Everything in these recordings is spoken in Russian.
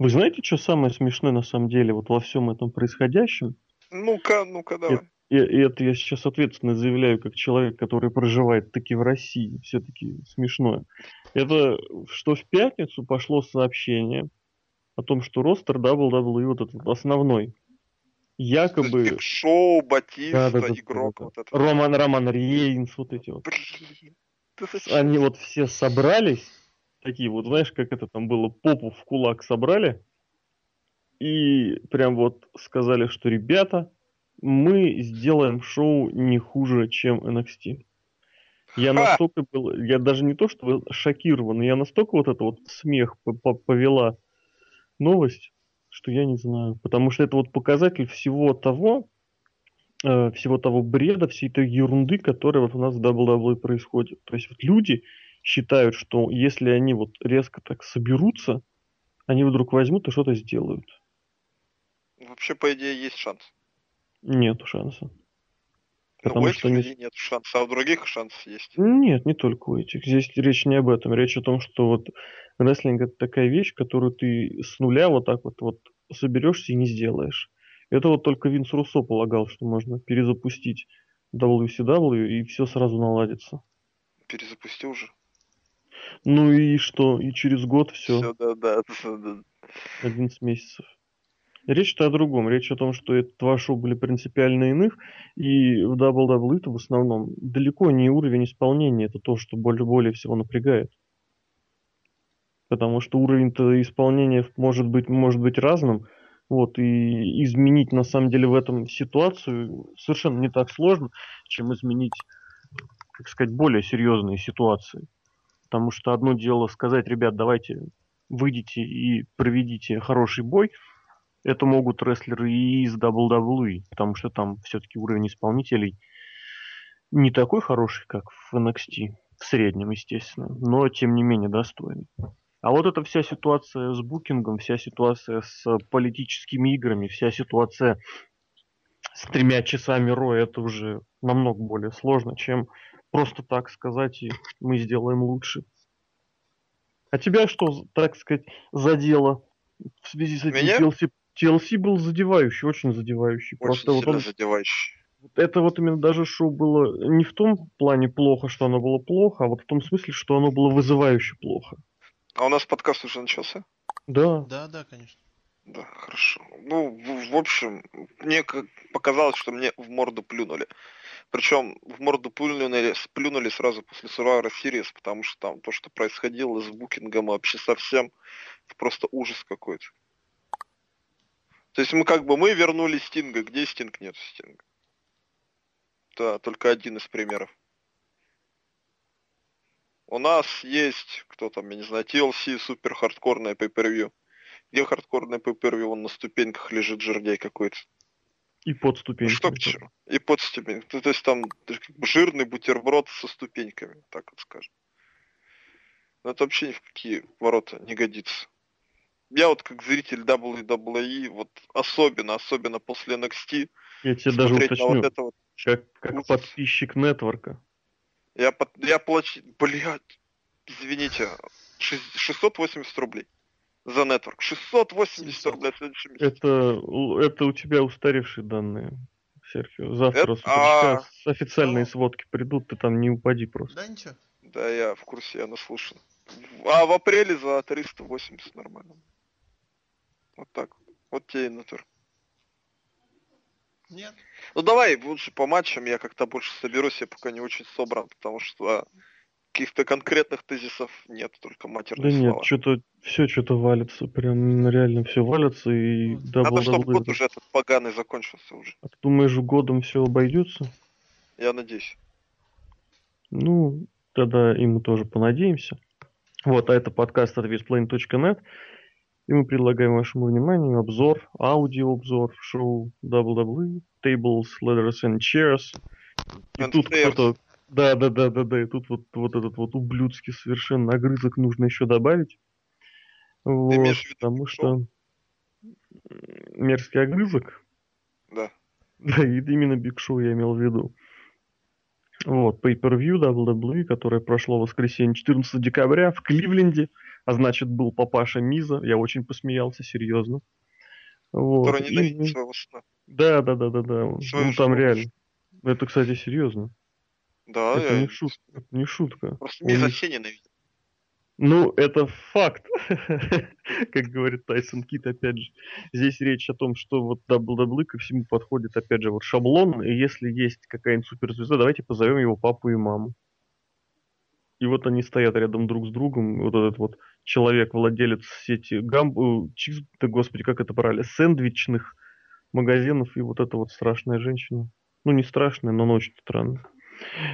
Вы знаете, что самое смешное на самом деле вот во всем этом происходящем? Ну-ка, ну-ка, давай. И, и это я сейчас ответственно заявляю, как человек, который проживает таки в России, все-таки смешное. Это что в пятницу пошло сообщение о том, что ростер WWE вот этот основной, якобы... Шоу, Батиста, да, да, да, игрок. Да, да. Вот этот. Роман, Роман Рейнс, вот эти вот. Блин, Они вот все собрались, такие вот, знаешь, как это там было, попу в кулак собрали, и прям вот сказали, что ребята, мы сделаем шоу не хуже, чем NXT. Я настолько был, я даже не то, что шокирован, я настолько вот это вот смех повела новость, что я не знаю. Потому что это вот показатель всего того, э, всего того бреда, всей той ерунды, которая вот у нас в WWE происходит. То есть вот люди считают, что если они вот резко так соберутся, они вдруг возьмут и что-то сделают. Вообще, по идее, есть шанс. Нет шанса. Потому у что этих не... нет шанса, а у других шанс есть. Нет, не только у этих. Здесь речь не об этом. Речь о том, что вот рестлинг это такая вещь, которую ты с нуля вот так вот, вот соберешься и не сделаешь. Это вот только Винс Руссо полагал, что можно перезапустить WCW и все сразу наладится. Перезапустил уже. Ну и что? И через год все. Все, да, да. 11 месяцев. Речь-то о другом. Речь о том, что это два шоу были принципиально иных, и в WWE это в основном далеко не уровень исполнения, это то, что более, более всего напрягает. Потому что уровень-то исполнения может быть, может быть разным, вот, и изменить на самом деле в этом ситуацию совершенно не так сложно, чем изменить, как сказать, более серьезные ситуации. Потому что одно дело сказать, ребят, давайте выйдите и проведите хороший бой – это могут рестлеры и из WWE, потому что там все-таки уровень исполнителей не такой хороший, как в NXT, в среднем, естественно, но тем не менее достойный. А вот эта вся ситуация с букингом, вся ситуация с политическими играми, вся ситуация с тремя часами Ро, это уже намного более сложно, чем просто так сказать, и мы сделаем лучше. А тебя что, так сказать, задело в связи с этим Меня? TLC был задевающий, очень задевающий. Очень Просто вот он... задевающий. Это вот именно даже шоу было не в том плане плохо, что оно было плохо, а вот в том смысле, что оно было вызывающе плохо. А у нас подкаст уже начался? Да. Да, да, конечно. Да, хорошо. Ну, в, в общем, мне показалось, что мне в морду плюнули. Причем в морду плюнули, сплюнули сразу после Survivor Series, потому что там то, что происходило с букингом вообще совсем, это просто ужас какой-то. То есть мы как бы мы вернули Стинга. Где Стинг? Нет Стинга. Да, только один из примеров. У нас есть, кто там, я не знаю, TLC, супер хардкорное pay Где хардкорное pay Он на ступеньках лежит жердей какой-то. И под ступеньками. Что к чему? И под ступеньками. То, есть там жирный бутерброд со ступеньками, так вот скажем. Но это вообще ни в какие ворота не годится я вот как зритель WWE, вот особенно, особенно после NXT, я тебе даже уточню, вот это вот, как, как подписчик нетворка. Я, под, я плачу, блядь, извините, 680 рублей за нетворк. 680 рублей в следующем месяце. Это, это у тебя устаревшие данные, Серхио. Завтра это, а... с официальные ну... сводки придут, ты там не упади просто. Да ничего. Да, я в курсе, я наслушан. А в апреле за 380 нормально. Вот так. Вот тебе и натур. Нет. Ну давай лучше по матчам, я как-то больше соберусь, я пока не очень собран, потому что каких-то конкретных тезисов нет, только матерные Да нет, что-то все что-то валится, прям реально все валится и double Надо, чтобы год уже этот поганый закончился уже. А ты думаешь, годом все обойдется? Я надеюсь. Ну, тогда и мы тоже понадеемся. Вот, а это подкаст от visplane.net. И мы предлагаем вашему вниманию обзор, аудиообзор шоу WWE, Tables, Ladders and Chairs. И and тут кто-то... Да, да, да, да, да. И тут вот, вот этот вот ублюдский совершенно огрызок нужно еще добавить. Вот, потому что мерзкий огрызок. Да. Да, и именно Биг Шоу я имел в виду. Вот, Pay-Per-View WWE, которое прошло в воскресенье 14 декабря в Кливленде а значит был папаша Миза, я очень посмеялся, серьезно. Вот. Который ненавидит И- своего сына. Да, да, да, да, да. Свою Ну там реально. Это, кстати, серьезно. Да, это я... не шутка. Это не шутка. Просто Он Миза не- все ненавидит. Ну, это факт, как говорит Тайсон Кит, опять же. Здесь речь о том, что вот WWE ко всему подходит, опять же, вот шаблон, и если есть какая-нибудь суперзвезда, давайте позовем его папу и маму. И вот они стоят рядом друг с другом, вот этот вот человек, владелец сети гам... э, чиз... да господи, как это правильно, сэндвичных магазинов, и вот эта вот страшная женщина. Ну, не страшная, но она очень странная.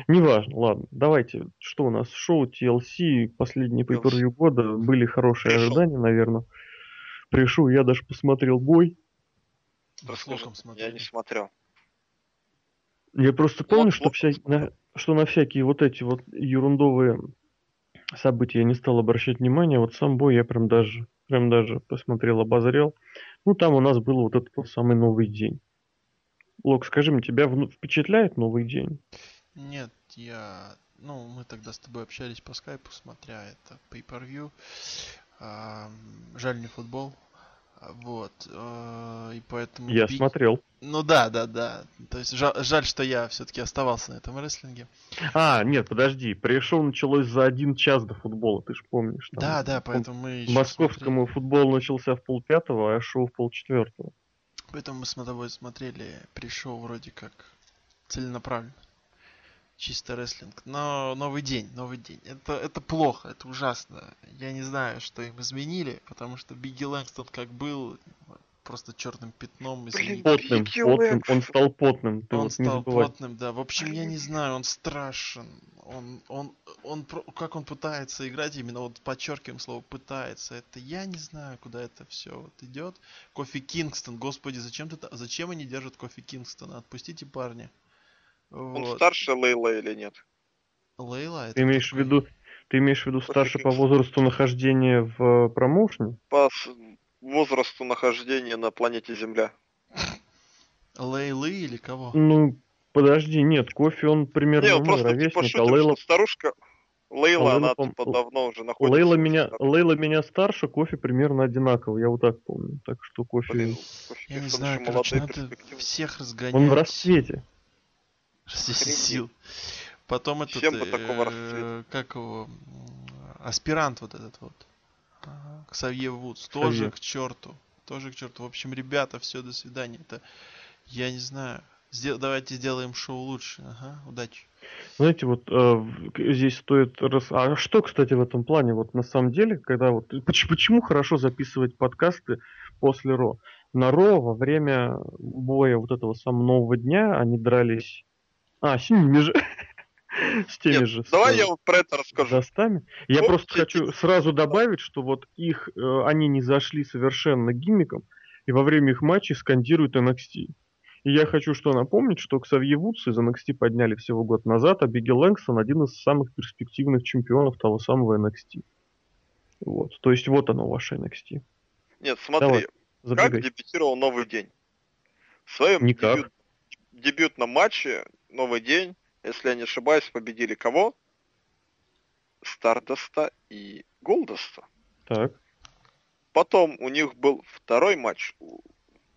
Неважно, ладно. Давайте, что у нас? Шоу TLC, последние pay per года. Были хорошие Пришел. ожидания, наверное. Пришел, я даже посмотрел бой. Расскажи, Я не смотрел. Я просто помню, Вот, что, вот, вся... на- что на всякие вот эти вот ерундовые события я не стал обращать внимания. Вот сам бой я прям даже, прям даже посмотрел, обозрел. Ну, там у нас был вот этот вот самый новый день. Лок, скажи мне, тебя вну- впечатляет новый день? Нет, я... Ну, мы тогда с тобой общались по скайпу, смотря это pay-per-view. Ам, Жаль, не футбол. А, Вот. э, И поэтому... Я би- смотрел. Ну да, да, да. То есть жа- жаль, что я все-таки оставался на этом рестлинге. А, нет, подожди. Пришел началось за один час до футбола, ты же помнишь. там. Да, да, поэтому мы Московскому футбол начался в полпятого, а шоу в полчетвертого. Поэтому мы с тобой смотрели пришел вроде как целенаправленно. Чисто рестлинг. Но новый день, новый день. Это, это плохо, это ужасно. Я не знаю, что им изменили, потому что Бигги Лэнгстон как был просто черным пятном изменили. Потным, потным, он стал потным. Ты Он вот стал плотным, да. В общем, я не знаю, он страшен. Он, он, он, про- как он пытается играть, именно вот подчеркиваем слово пытается. Это я не знаю, куда это все вот идет. Кофи Кингстон, господи, зачем ты, зачем они держат Кофи Кингстона? Отпустите парня. Он Вот. старше Лейла или нет? Лейла, это Ты имеешь в такой- виду, ты имеешь в виду старше по возрасту нахождения в э, промоушене? По с- возрасту нахождения на планете Земля. Лейлы или кого? Ну, подожди, нет, кофе он примерно Не, мой просто типа ровесник, а шутим, Лейла, что старушка Лейла, Лейла, она пом- типа давно уже находится. Лейла в меня. Лейла меня старше, кофе примерно одинаково, я вот так помню. Так что кофе, Блин, Кофи Я не знаю, короче, надо всех разгонять. он в расцвете. сил. Потом этот, э, как его, аспирант вот этот вот, Ксавье Вудс, тоже к черту, тоже к черту. В общем, ребята, все, до свидания. Это, я не знаю, Сдел- давайте сделаем шоу лучше, ага, удачи. Знаете, вот э, здесь стоит рас... А что, кстати, в этом плане, вот на самом деле, когда вот... поч- Почему хорошо записывать подкасты после Ро? На Ро во время боя вот этого самого нового дня они дрались... А, с ними же... С теми Нет, же... с, давай э, я вот про это расскажу. Достами. Я Вот просто эти- хочу сразу добавить, что вот их, э, они не зашли совершенно гиммиком, и во время их матчей скандируют NXT. И я хочу что напомнить, что Ксавье Вудс из NXT подняли всего год назад, а Бигги Лэнгсон один из самых перспективных чемпионов того самого NXT. Вот. То есть вот оно, ваше NXT. Нет, смотри, Давай, как дебютировал Новый День? В своем Никак. дебют- дебютном матче Новый День, если я не ошибаюсь, победили кого? Стардаста и Голдаста. Так. Потом у них был второй матч у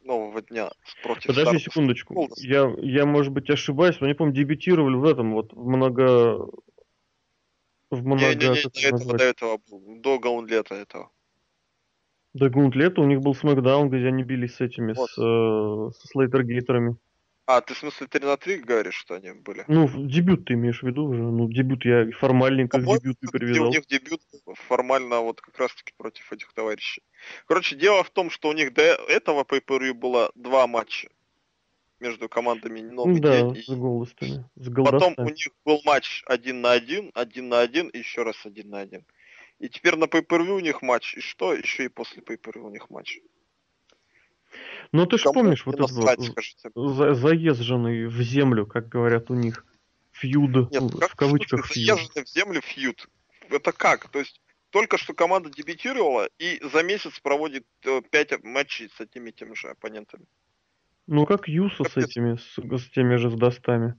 Нового Дня против Подожди Стардаста. секундочку. Я, я, может быть, ошибаюсь, но они, по-моему, дебютировали в этом вот, в много... В много... Не-не-не, как до это этого, до этого, до гаунтлета этого. До Гунтлета у них был смакдаун, где они бились с этими, Вот. с, э, со слейтергейтерами. А, ты в смысле 3 на 3 говоришь, что они были? Ну, дебют ты имеешь в виду уже. Ну, дебют я формальненько к По-моему, дебюту привязал. у них дебют формально вот как раз таки против этих товарищей. Короче, дело в том, что у них до этого pay per была два матча между командами Новый Ну да, и с голостами. С Потом у них был матч один на один, один на один и еще раз один на один. И теперь на pay у них матч. И что? Еще и после pay у них матч. Ну, ты же помнишь вот этот вот за- заезженный в землю, как говорят у них, фьюд, Нет, ну, как в кавычках фьюд. заезженный в землю фьюд? Это как? То есть только что команда дебютировала и за месяц проводит э, пять матчей с одними и теми же оппонентами. Ну, как Юса с Капец. этими, с, с теми же с достами.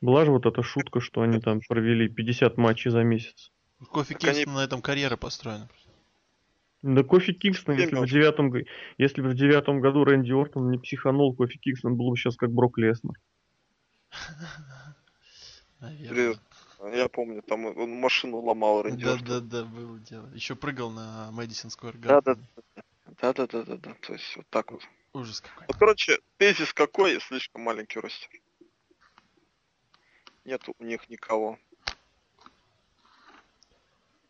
Была же вот эта шутка, что они там провели 50 матчей за месяц. Кофи Так они- на этом карьера построена. Да Кофи Кингстон, если бы в девятом, если бы в девятом году Рэнди Ортон не психанул, Кофи Кингстон был бы сейчас как Брок Леснер. Наверное. Я помню, там он машину ломал Рэнди Да, Ортон. да, да, было дело. Еще прыгал на Мэдисон Сквер Да, да, да, да, да, да, да. То есть вот так вот. Ужас какой. Ну, короче, тезис какой? Слишком маленький ростер. Нету у них никого.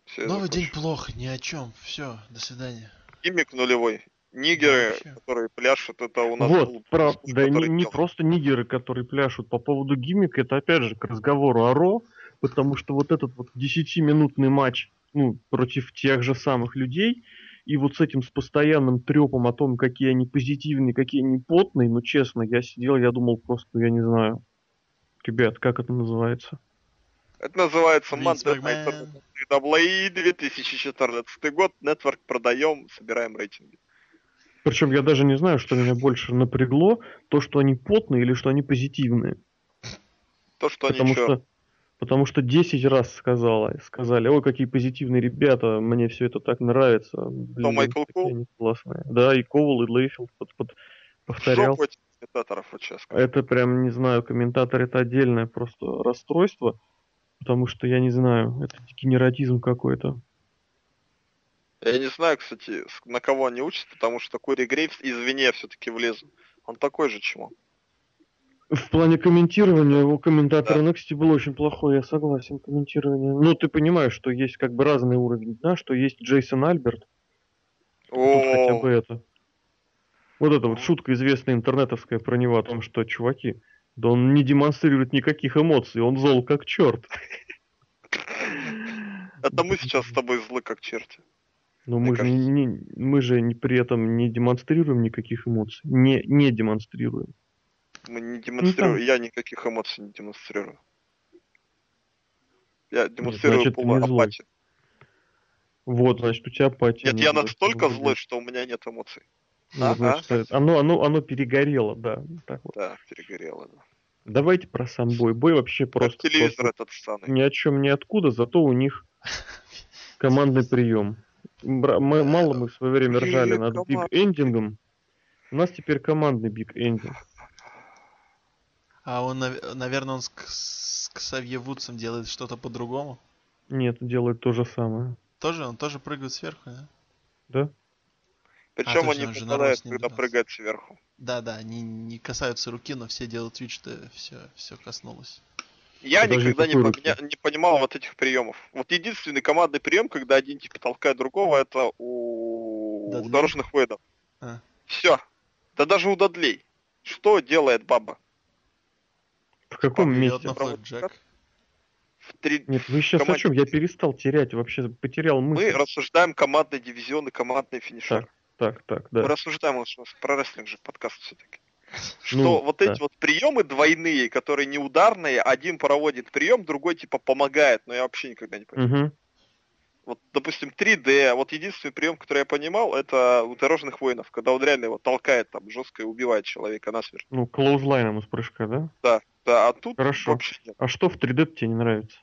Всё, я Новый день закончил. плохо, ни о чем. Все, до свидания. Гиммик нулевой. Нигеры, Вообще. которые пляшут, это у нас был Вот, про, слух, да не, не просто нигеры, которые пляшут по поводу гиммика, это опять же к разговору о Ро, потому что вот этот вот 10-минутный матч, ну, против тех же самых людей, и вот с этим с постоянным трепом о том, какие они позитивные, какие они потные, ну, честно, я сидел, я думал просто, я не знаю, ребят, как это называется? Это называется Monday. WWE 2014 год. Нетворк продаем, собираем рейтинги. Причем я даже не знаю, что меня больше напрягло, то, что они потные или что они позитивные. То, что они Потому чё, что, потому что 10 раз сказала, сказали, ой, какие позитивные ребята, мне все это так нравится. Блин, Майкл какие Кол? они классные. Да, и Ковал, и Лейфилд под, под- повторял. жопу этих комментаторов вот сейчас. Это прям, не знаю, комментатор это отдельное просто расстройство, потому что, я не знаю, это дегенератизм какой-то. Я не знаю, кстати, на кого они учатся, потому что Кори Грейвс, извини, я все-таки влезу. Он такой же чмо. В плане комментирования его комментатор Да. NXT был очень плохой, я согласен, комментирование. Ну, ты понимаешь, что есть как бы разный уровень дна, что есть Джейсон Альберт, Тут хотя бы О, это. Вот это вот шутка известная интернетовская про него о том, что, чуваки, да он не демонстрирует никаких эмоций, он зол как черт. это мы сейчас с тобой злы как черти. Но Мне мы же, не, мы же не, при этом не демонстрируем никаких эмоций. Не, не демонстрируем. Мы не демонстрируем, там- я никаких эмоций не демонстрирую. Я демонстрирую значит, полную апатию. Вот, значит, у тебя апатия. Нет, я настолько злой, что у меня нет эмоций. Ну, Ага. значит, оно, оно, оно перегорело, да. Так вот. Да, перегорело. Да. Давайте про сам бой. Бой вообще Как просто, телевизор просто этот ссаный. ни о чем, ни откуда, зато у них командный прием. Бра- мы- мало мы в свое время ржали над биг Командный эндингом. У нас теперь командный биг эндинг. А он, нав- наверное, он с, К- с Ксавье Вудсом делает что-то по-другому. Нет, делает то же самое. Тоже, он тоже прыгает сверху, да? Да? Причем точно, они попадают, когда добрался. прыгают сверху. Да, да, они не касаются руки, но все делают вид, что все, все коснулось. Я Подожди, никогда не, поменя- не понимал вот этих приемов. Вот единственный командный прием, когда один типа толкает другого, это у Дадли? дорожных воинов. А. Все. Да даже у Дадлей. Что делает баба? В каком Берет месте? на Правда, флэпджек. В три... Нет, вы сейчас о команде- чем? Я перестал терять, вообще потерял Мы мысль. рассуждаем командный дивизион и командный финишер. Так, так, Мы да. рассуждаем, у нас про рестлинг же подкаст все-таки. Что Ну, вот да. эти вот приемы двойные, которые не ударные, один проводит прием, другой типа помогает, но я вообще никогда не понимаю. Мгм. Вот, допустим, 3D, вот единственный прием, который я понимал, это у дорожных воинов, когда он реально его толкает там жестко и убивает человека насмерть. Ну, клоузлайном из прыжка, да? Да, да, а тут Хорошо. вообще нет. А что в 3D тебе не нравится?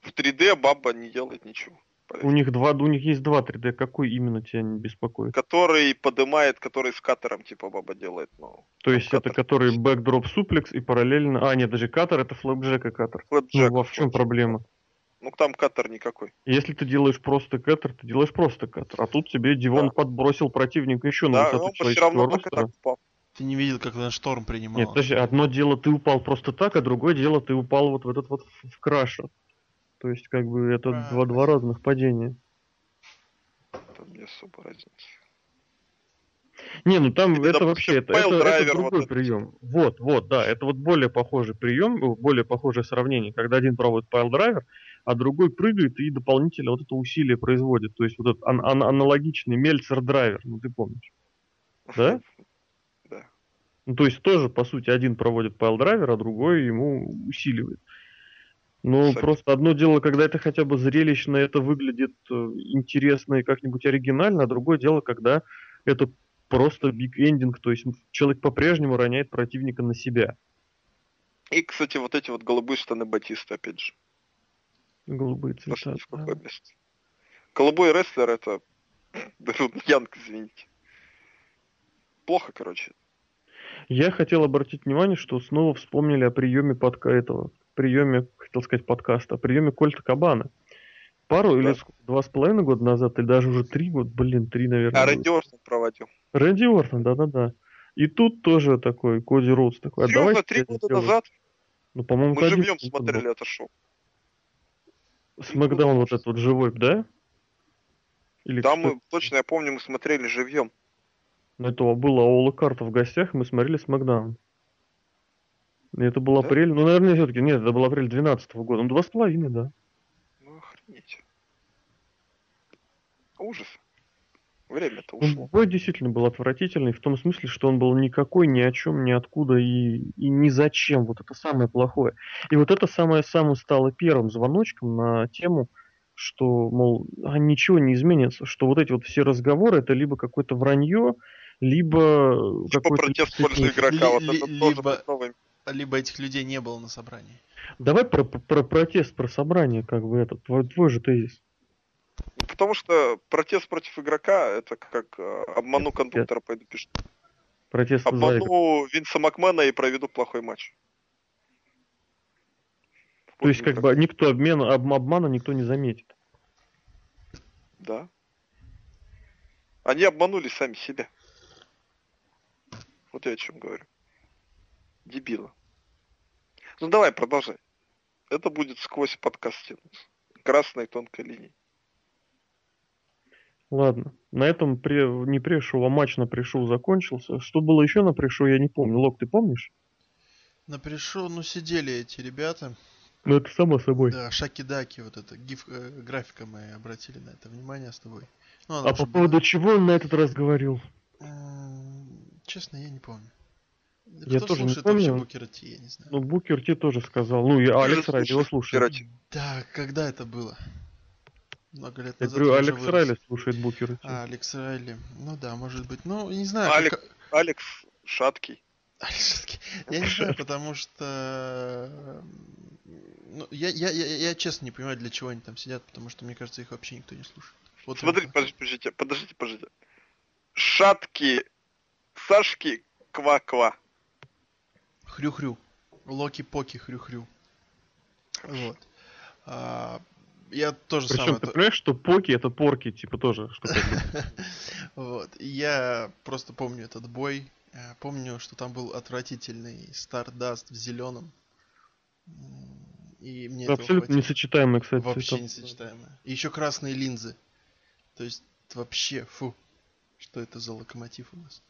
В 3D Бабба не делает ничего. У них два, у них есть два 3D. Какой именно тебя не беспокоит? Который подымает, который с катером типа Бабба делает, ну, То есть это катер. который backdrop suplex и параллельно... А, нет, даже катер это flapjack и cutter. flapjack, Ну, а в чем проблема? Ну, там катер никакой. Если ты делаешь просто катер, ты делаешь просто катер. А тут тебе Дивон Да. подбросил противника еще на Да, высоту он бы все равно роста. так упал. Ты не видел, как на шторм принимал. Нет, подожди, одно дело ты упал просто так, а другое дело ты упал вот в этот вот в в краша. То есть, как бы, это Правильно. два, два разных падения. Там не особо разницы. Не, ну там это допустим, вообще, это, это, это другой вот это. прием. Вот, вот, да, это вот более похожий прием, э, более похожее сравнение, когда один проводит пайл драйвер, а другой прыгает и дополнительно вот это усилие производит. То есть вот этот ан- ан- аналогичный мельцер драйвер, ну ты помнишь. Да? Да. Ну, то есть тоже, по сути, один проводит пайл драйвер, а другой ему усиливает. Ну, Абсолютно. просто одно дело, когда это хотя бы зрелищно, это выглядит э, интересно и как-нибудь оригинально, а другое дело, когда это просто биг эндинг, то есть человек по-прежнему роняет противника на себя. И, кстати, вот эти вот голубые штаны Батиста, опять же. Голубые цвета. Место. Голубой рестлер это Янг, извините. Плохо, короче. Я хотел обратить внимание, что снова вспомнили о приеме подка этого, приеме, хотел сказать подкаста, о приеме Кольта Кабана. Пару Да. или два с половиной года назад, или даже уже три года, блин, три, наверное. А. Рэнди Ортон проводил. Рэнди Ортон, да-да-да. И тут тоже такой Коди Роудс такой, а Серьезно, три года сделаю. назад Ну, по-моему, мы живьем 11 год был. смотрели это шоу. Смакдаун вот этот вот живой, да? Или Там мы, точно я помню, мы смотрели живьем. Ну, это было Ола Карта в гостях, и мы смотрели Смакдаун. Это был Да? апрель, ну, наверное, все-таки, нет, это был апрель 12 года, ну, два с половиной, да. Ну, охренеть. Ужас. Время-то Ну, ушло. бой действительно был отвратительный, в том смысле, что он был никакой, ни о чем, ни откуда и, и ни зачем. Вот это самое плохое. И вот это самое самое стало первым звоночком на тему, что, мол, а ничего не изменится, что вот эти вот все разговоры это либо какое-то вранье, либо Типа какой-то протест в пользу липсетник. игрока. Вот это ли- тоже либо- новый. Либо этих людей не было на собрании. Давай про, про протест, про собрание, как бы этот, твой, твой же тезис. Потому что протест против игрока это как э, обману кондуктора, пойду пишу. Протест за. Обману Винса Макмена и проведу плохой матч. То есть, как бы никто обмена, об- обмана никто не заметит. Да. Они обманули сами себя. Вот я о чем говорю. Дебилы. Ну давай, продолжай. Это будет сквозь подкаст тянуться. Красной тонкой линией. Ладно, на этом при... не пришел, а матч на пришел закончился. Что было еще на пришел, я не помню. Лок, ты помнишь? На пришел, ну сидели эти ребята. Ну это само собой. Да, Шаки-Даки, вот это гиф, э, графика мы обратили на это внимание с тобой. Ну, А по поводу была. чего он на этот раз говорил? Честно, я не помню. Я Кто тоже не слушает вообще помню. Букера Ти, я не знаю. Ну, Букер Ти тоже сказал. Ну, и Алекс Райли его слушает. Да, когда это было? Много лет Я назад. говорю, я уже Алекс вырос. Райли слушает Букера Ти. А, Алекс Райли. Ну да, может быть. Ну, не знаю. Алекс. как- Алекс Шаткий. Алекс всё-таки- Я не знаю, потому что... Ну, я, я, я, я честно не понимаю, для чего они там сидят, потому что, мне кажется, их вообще никто не слушает. Вот Смотри, подождите, подождите, подождите, подождите. Шатки, Сашки, Ква-Ква. Хрю-хрю. Локи-поки, хрю-хрю. Вот. А, я тоже Причем самое... ты понимаешь, что Поки это порки, типа тоже. Вот. Я просто помню этот бой. Э, Помню, что там был отвратительный Стардаст в зеленом. И мне Абсолютно хватило. несочетаемые, кстати, Вообще несочетаемое. И еще красные линзы. То есть вообще, фу. Что это за локомотив у нас?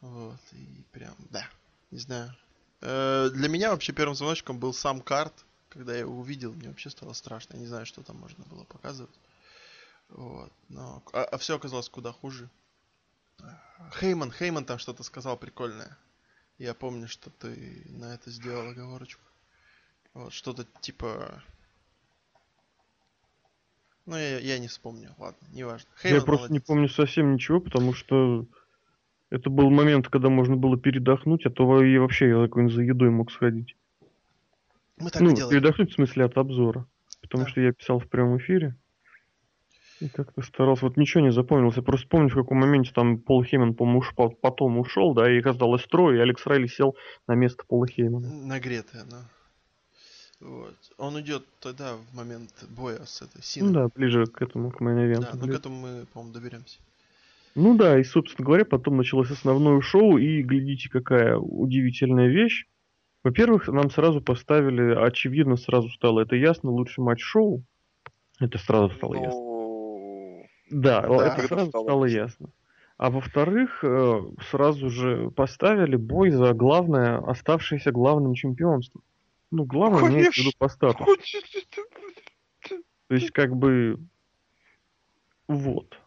Вот, и прям, да, не знаю. Э, для меня вообще первым звоночком был сам карт. Когда я его увидел, мне вообще стало страшно. Я не знаю, что там можно было показывать. Вот, но... А, все оказалось куда хуже. Хейман, Хейман там что-то сказал прикольное. Я помню, что ты на это сделал оговорочку. Вот, что-то типа... Ну, я, я не вспомню, ладно, неважно. Я Хейман просто не молодец. помню совсем ничего, потому что это был момент, когда можно было передохнуть, а то и вообще я какой-нибудь за едой мог сходить. Мы так ну, и делаем. передохнуть в смысле от обзора. Потому Да. что я писал в прямом эфире. И как-то старался. Вот ничего не запомнился. Просто помню, в каком моменте там Пол Хейман, по-моему, уж по- потом ушел, да, и оказалось трое, и Алекс Райли сел на место Пола Хеймана. Нагретая, да. Вот. Он идет тогда в момент боя с этой Синой. Ну да, ближе к этому, к мейн Да, но к этому мы, по-моему, доберемся. Ну да, и, собственно говоря, потом началось основное шоу, и глядите, какая удивительная вещь. Во-первых, нам сразу поставили, очевидно, сразу стало это ясно, лучший матч шоу. Это сразу стало ясно. Ну, Да, Да. это Когда сразу стало стало ясно. А во-вторых, э, сразу же поставили бой за главное, оставшееся главным чемпионством. Ну, главное, имеется в виду Конечно. по статусу. То есть, как бы, вот.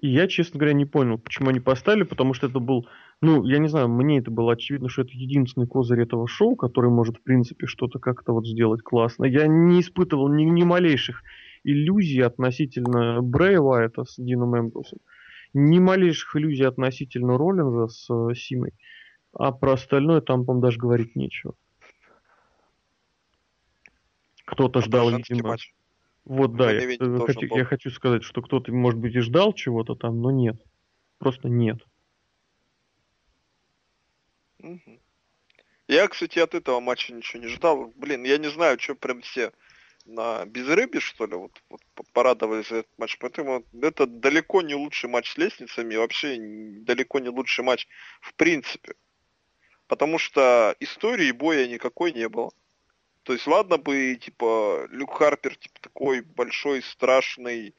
И я, честно говоря, не понял, почему они поставили, потому что это был, ну, я не знаю, мне это было очевидно, что это единственный козырь этого шоу, который может, в принципе, что-то как-то вот сделать классно. Я не испытывал ни, ни малейших иллюзий относительно Брэя Уайта с Дином Эмбрусом, ни малейших иллюзий относительно Роллинза с э, Синой, а про остальное там, по даже говорить нечего. Кто-то А ждал, видимо... матч? Вот, да, я, э, хочу, я хочу сказать, что кто-то, может быть, и ждал чего-то там, но нет. Просто нет. Угу. Я, кстати, от этого матча ничего не ждал. Блин, я не знаю, что прям все на безрыбе, что ли, вот, вот порадовались за этот матч. Поэтому это далеко не лучший матч с лестницами, вообще далеко не лучший матч в принципе. Потому что истории боя никакой не было. То есть, ладно бы, типа, Люк Харпер, типа, такой большой, страшный,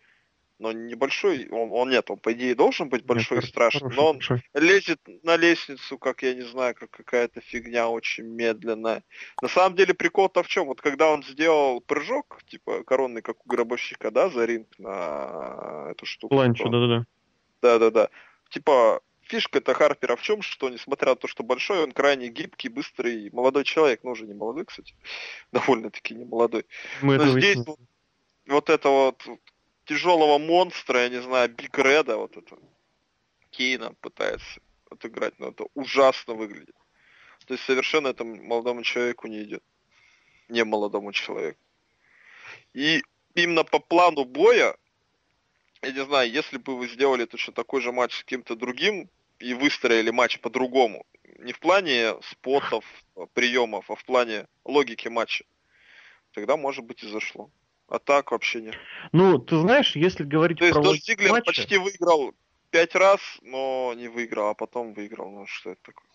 но небольшой, он, он нет, он по идее должен быть большой нет, и страшный, хороший, но он большой. лезет на лестницу, как я не знаю, как какая-то фигня очень медленная. На самом деле прикол-то в чем? Вот когда он сделал прыжок, типа коронный, как у гробовщика, да, за ринг на эту штуку. Планчу, да-да-да. Да-да-да. Типа, фишка-то Харпера в чем, что несмотря на то, что большой, он крайне гибкий, быстрый, молодой человек, ну уже не молодой, кстати, довольно-таки не молодой. Мы Но здесь вот, вот это вот тяжелого монстра, я не знаю, Биг Реда, вот это, Кейна пытается отыграть, но это ужасно выглядит. То есть совершенно этому молодому человеку не идет. Не молодому человеку. И именно по плану боя, я не знаю, если бы вы сделали точно такой же матч с кем-то другим и выстроили матч по-другому, не в плане спотов, приемов, а в плане логики матча, тогда, может быть, и зашло. А так вообще нет. Ну, ты знаешь, если говорить То есть про Дольф Зиглер матча... почти выиграл пять раз, но не выиграл, а потом выиграл. Ну, что это такое?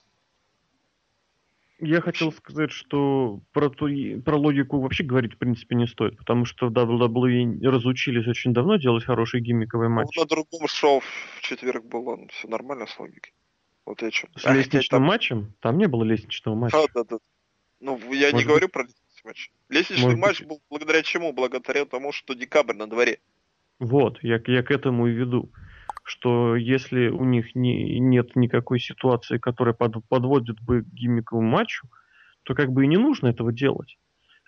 Я хотел сказать, что про, ту, про логику вообще говорить, в принципе, не стоит, потому что в WWE разучились очень давно делать хорошие гиммиковые ну, матчи. Ну, на другом шоу в четверг было все нормально с логикой. Вот я что. С а лестничным там... матчем? Там не было лестничного матча. Да, да, да. Ну, я Может не говорю про матч. Лестничный Может матч быть... был благодаря чему? Благодаря тому, что декабрь на дворе. Вот, я, я к этому и веду. Что если у них не, нет никакой ситуации, которая под, подводит бы к гиммиковому матчу, то как бы и не нужно этого делать.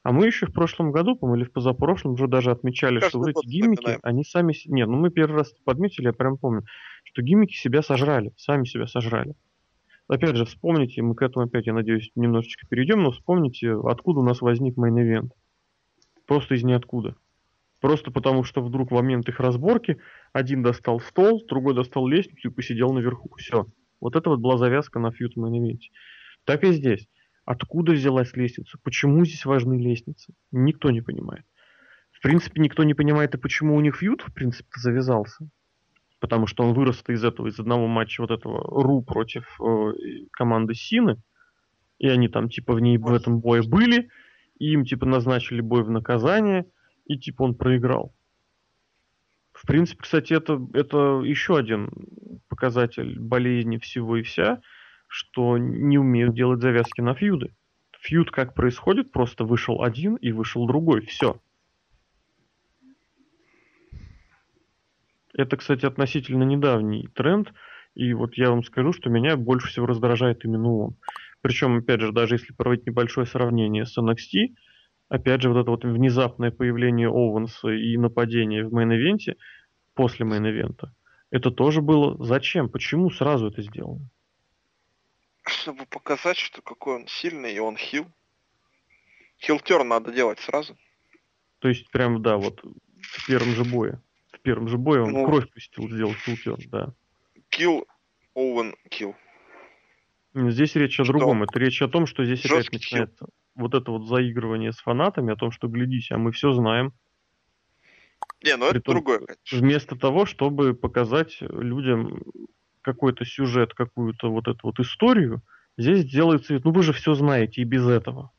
А мы еще в прошлом году, по-моему, или в позапрошлом уже даже отмечали, Каждый что вот эти гиммики, вспоминаем. они сами... Нет, ну мы первый раз подметили, я прям помню, что гиммики себя сожрали, сами себя сожрали. Опять же, вспомните, мы к этому опять, я надеюсь, немножечко перейдем, но вспомните, откуда у нас возник мейн-эвент. Просто из ниоткуда. Просто потому, что вдруг в момент их разборки один достал стол, другой достал лестницу и посидел наверху. Все. Вот это вот была завязка на фьют мейн-эвенте. Так и здесь. Откуда взялась лестница? Почему здесь важны лестницы? Никто не понимает. В принципе, никто не понимает и почему у них фьют, в принципе, завязался потому что он вырос из этого, из одного матча вот этого Ру против э, команды Сины, и они там типа в ней в этом бое были, и им типа назначили бой в наказание, и типа он проиграл. В принципе, кстати, это, это еще один показатель болезни всего и вся, что не умеют делать завязки на фьюды. Фьюд как происходит, просто вышел один и вышел другой, все. Это, кстати, относительно недавний тренд, и вот я вам скажу, что меня больше всего раздражает именно он. Причем, опять же, даже если проводить небольшое сравнение с NXT, опять же, вот это вот внезапное появление Оуэнса и нападение в мейн-ивенте после мейн-ивента, это тоже было зачем? Почему сразу это сделано? Чтобы показать, что какой он сильный и он хил. Хилтер надо делать сразу. То есть, прям, да, вот в первом же бое первом же бое он ну, кровь пустил, сделал heel turn, да. Kill, Owen, kill. Здесь речь о что? другом. Это речь о том, что здесь Жесткий опять начинается килл. Вот это вот заигрывание с фанатами, о том, что глядись, а мы все знаем. Не, ну это Притом, другое, конечно. Вместо того, чтобы показать людям какой-то сюжет, какую-то вот эту вот историю, здесь делается ну вы же все знаете и без этого.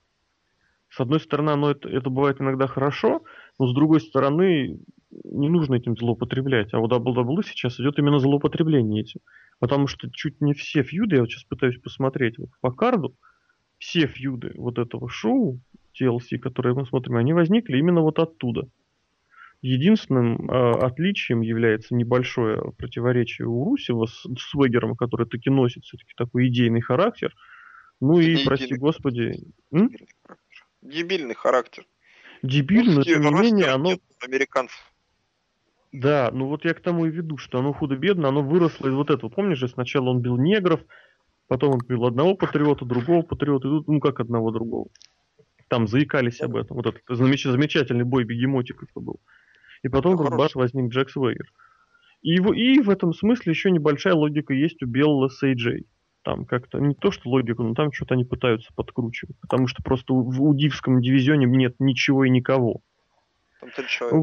С одной стороны, оно это, это бывает иногда хорошо, но с другой стороны, не нужно этим злоупотреблять. А у WWE сейчас идет именно злоупотребление этим. Потому что чуть не все фьюды, я вот сейчас пытаюсь посмотреть вот по карду, все фьюды вот этого шоу TLC, которые мы смотрим, они возникли именно вот оттуда. Единственным э, отличием является небольшое противоречие у Русева с, с который таки носит все-таки такой идейный характер. Ну и, и прости господи... Дебильный характер. Дебильный, но тем не менее оно... Американцев. Да, ну вот я к тому и веду, что оно худо-бедно, оно выросло из вот этого. Помнишь же, сначала он бил негров, потом он бил одного патриота, другого патриота, и тут, ну как одного другого. Там заикались об этом. Вот этот замеч- замечательный бой бегемотиков был. И потом как бац, возник Джек Свейгер. И, в- и в этом смысле еще небольшая логика есть у Белла с AJ. Там как-то не то, что логика, но там что-то они пытаются подкручивать. Потому что просто в, у дивском дивизионе нет ничего и никого. Там три человека.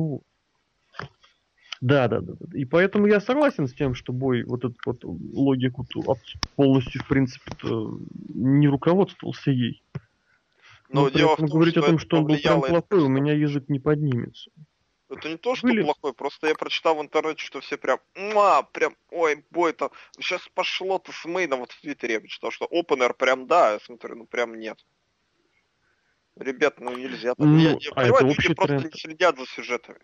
Да, да, да. И поэтому я согласен с тем, что бой вот эту вот логику полностью, в принципе, не руководствовался ей. Но Но дело в том, говорить о что том, это что он был прям плохой, у именно- меня язык не поднимется. Это не то, что Были- плохой, просто я прочитал в интернете, что все прям, муа, прям, ой, бой-то, сейчас пошло-то с Мейном, вот в Твиттере я почитал, что опенер прям да, я смотрю, ну прям нет. Ребят, ну нельзя. так. Ну, я, я а понимаю, это люди просто тренд. не следят за сюжетами.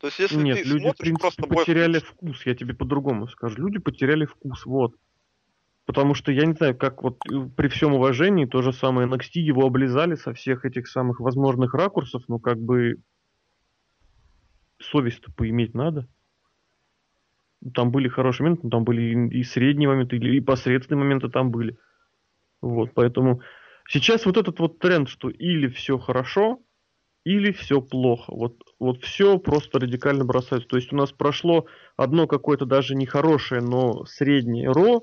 То есть если Нет, ты люди, в смотришь принципе, просто бой в потеряли вкус, я тебе по-другому скажу. Люди потеряли вкус, вот. Потому что я не знаю, как вот э, при всем уважении, то же самое NXT его облизали со всех этих самых возможных ракурсов, но как бы совесть-то поиметь надо. Там были хорошие моменты, но там были и, средние моменты, и посредственные моменты там были. Вот, поэтому сейчас вот этот вот тренд, что или все хорошо, или все плохо. Вот, вот все просто радикально бросается. То есть у нас прошло одно какое-то даже нехорошее, но среднее ро,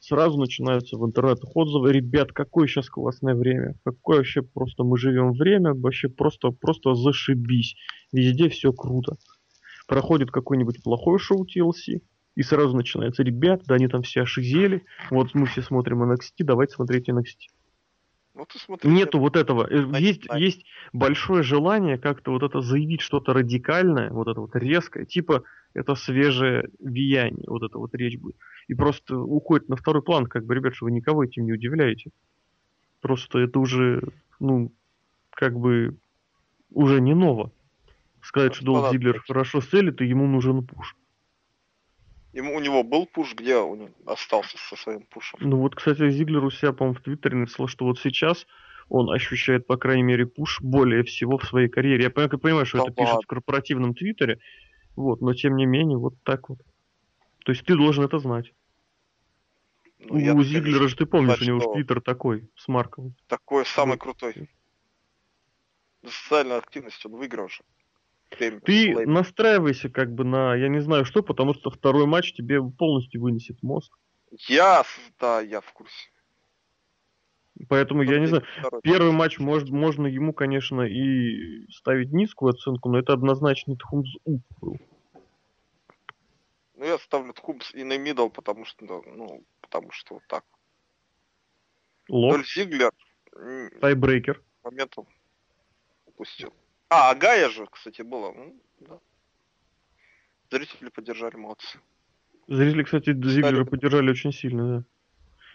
сразу начинаются в интернетах отзывы. Ребят, какое сейчас классное время. Какое вообще просто мы живем время. Вообще просто, просто зашибись. Везде все круто. Проходит какое-нибудь плохое шоу TLC, и сразу начинается, ребят, да они там все ошизели. Вот мы все смотрим NXT, давайте смотреть NXT. Ну ты смотри, Нету вот этого. Э, Значит, Есть, есть большое желание как-то вот это заявить что-то радикальное, вот это вот резкое, типа это свежее вияние, вот это вот речь будет. И просто уходит на второй план, как бы, ребят, что вы никого этим не удивляете. Просто это уже, ну, как бы, уже не ново. Сказать, что Долф Ладно, Зиглер хорошо селит, и ему нужен пуш. Ему, у него был пуш, где он остался со своим пушем? Ну вот, кстати, Зиглер у себя, по-моему, в Твиттере написал, что вот сейчас он ощущает, по крайней мере, пуш более всего в своей карьере. Я понимаю, понимаю что Да это пишет ладно. в корпоративном Твиттере, вот, но тем не менее, вот так вот. То есть ты должен это знать. Ну, я, у конечно, Зиглера же ты помнишь, знать, у него же Твиттер такой, с Марковым. такой самый крутой. За социальную активность он выиграл же. Ты настраивайся как бы на, я не знаю что, потому что второй матч тебе полностью вынесет мозг. Я, да, я в курсе. Поэтому я не знаю, Второй. Первый матч может, можно ему, конечно, и ставить низкую оценку, но это однозначно Тхумс Уп был. Ну, я ставлю Тхумс и на мидл, потому что, ну, потому что вот так. Дольф Зиглер тайбрейкер. моментом упустил. А, Агая же, кстати, было. Ну, да. Зрители поддержали молодцы. Зрители, кстати, Зиглера поддержали очень сильно, да.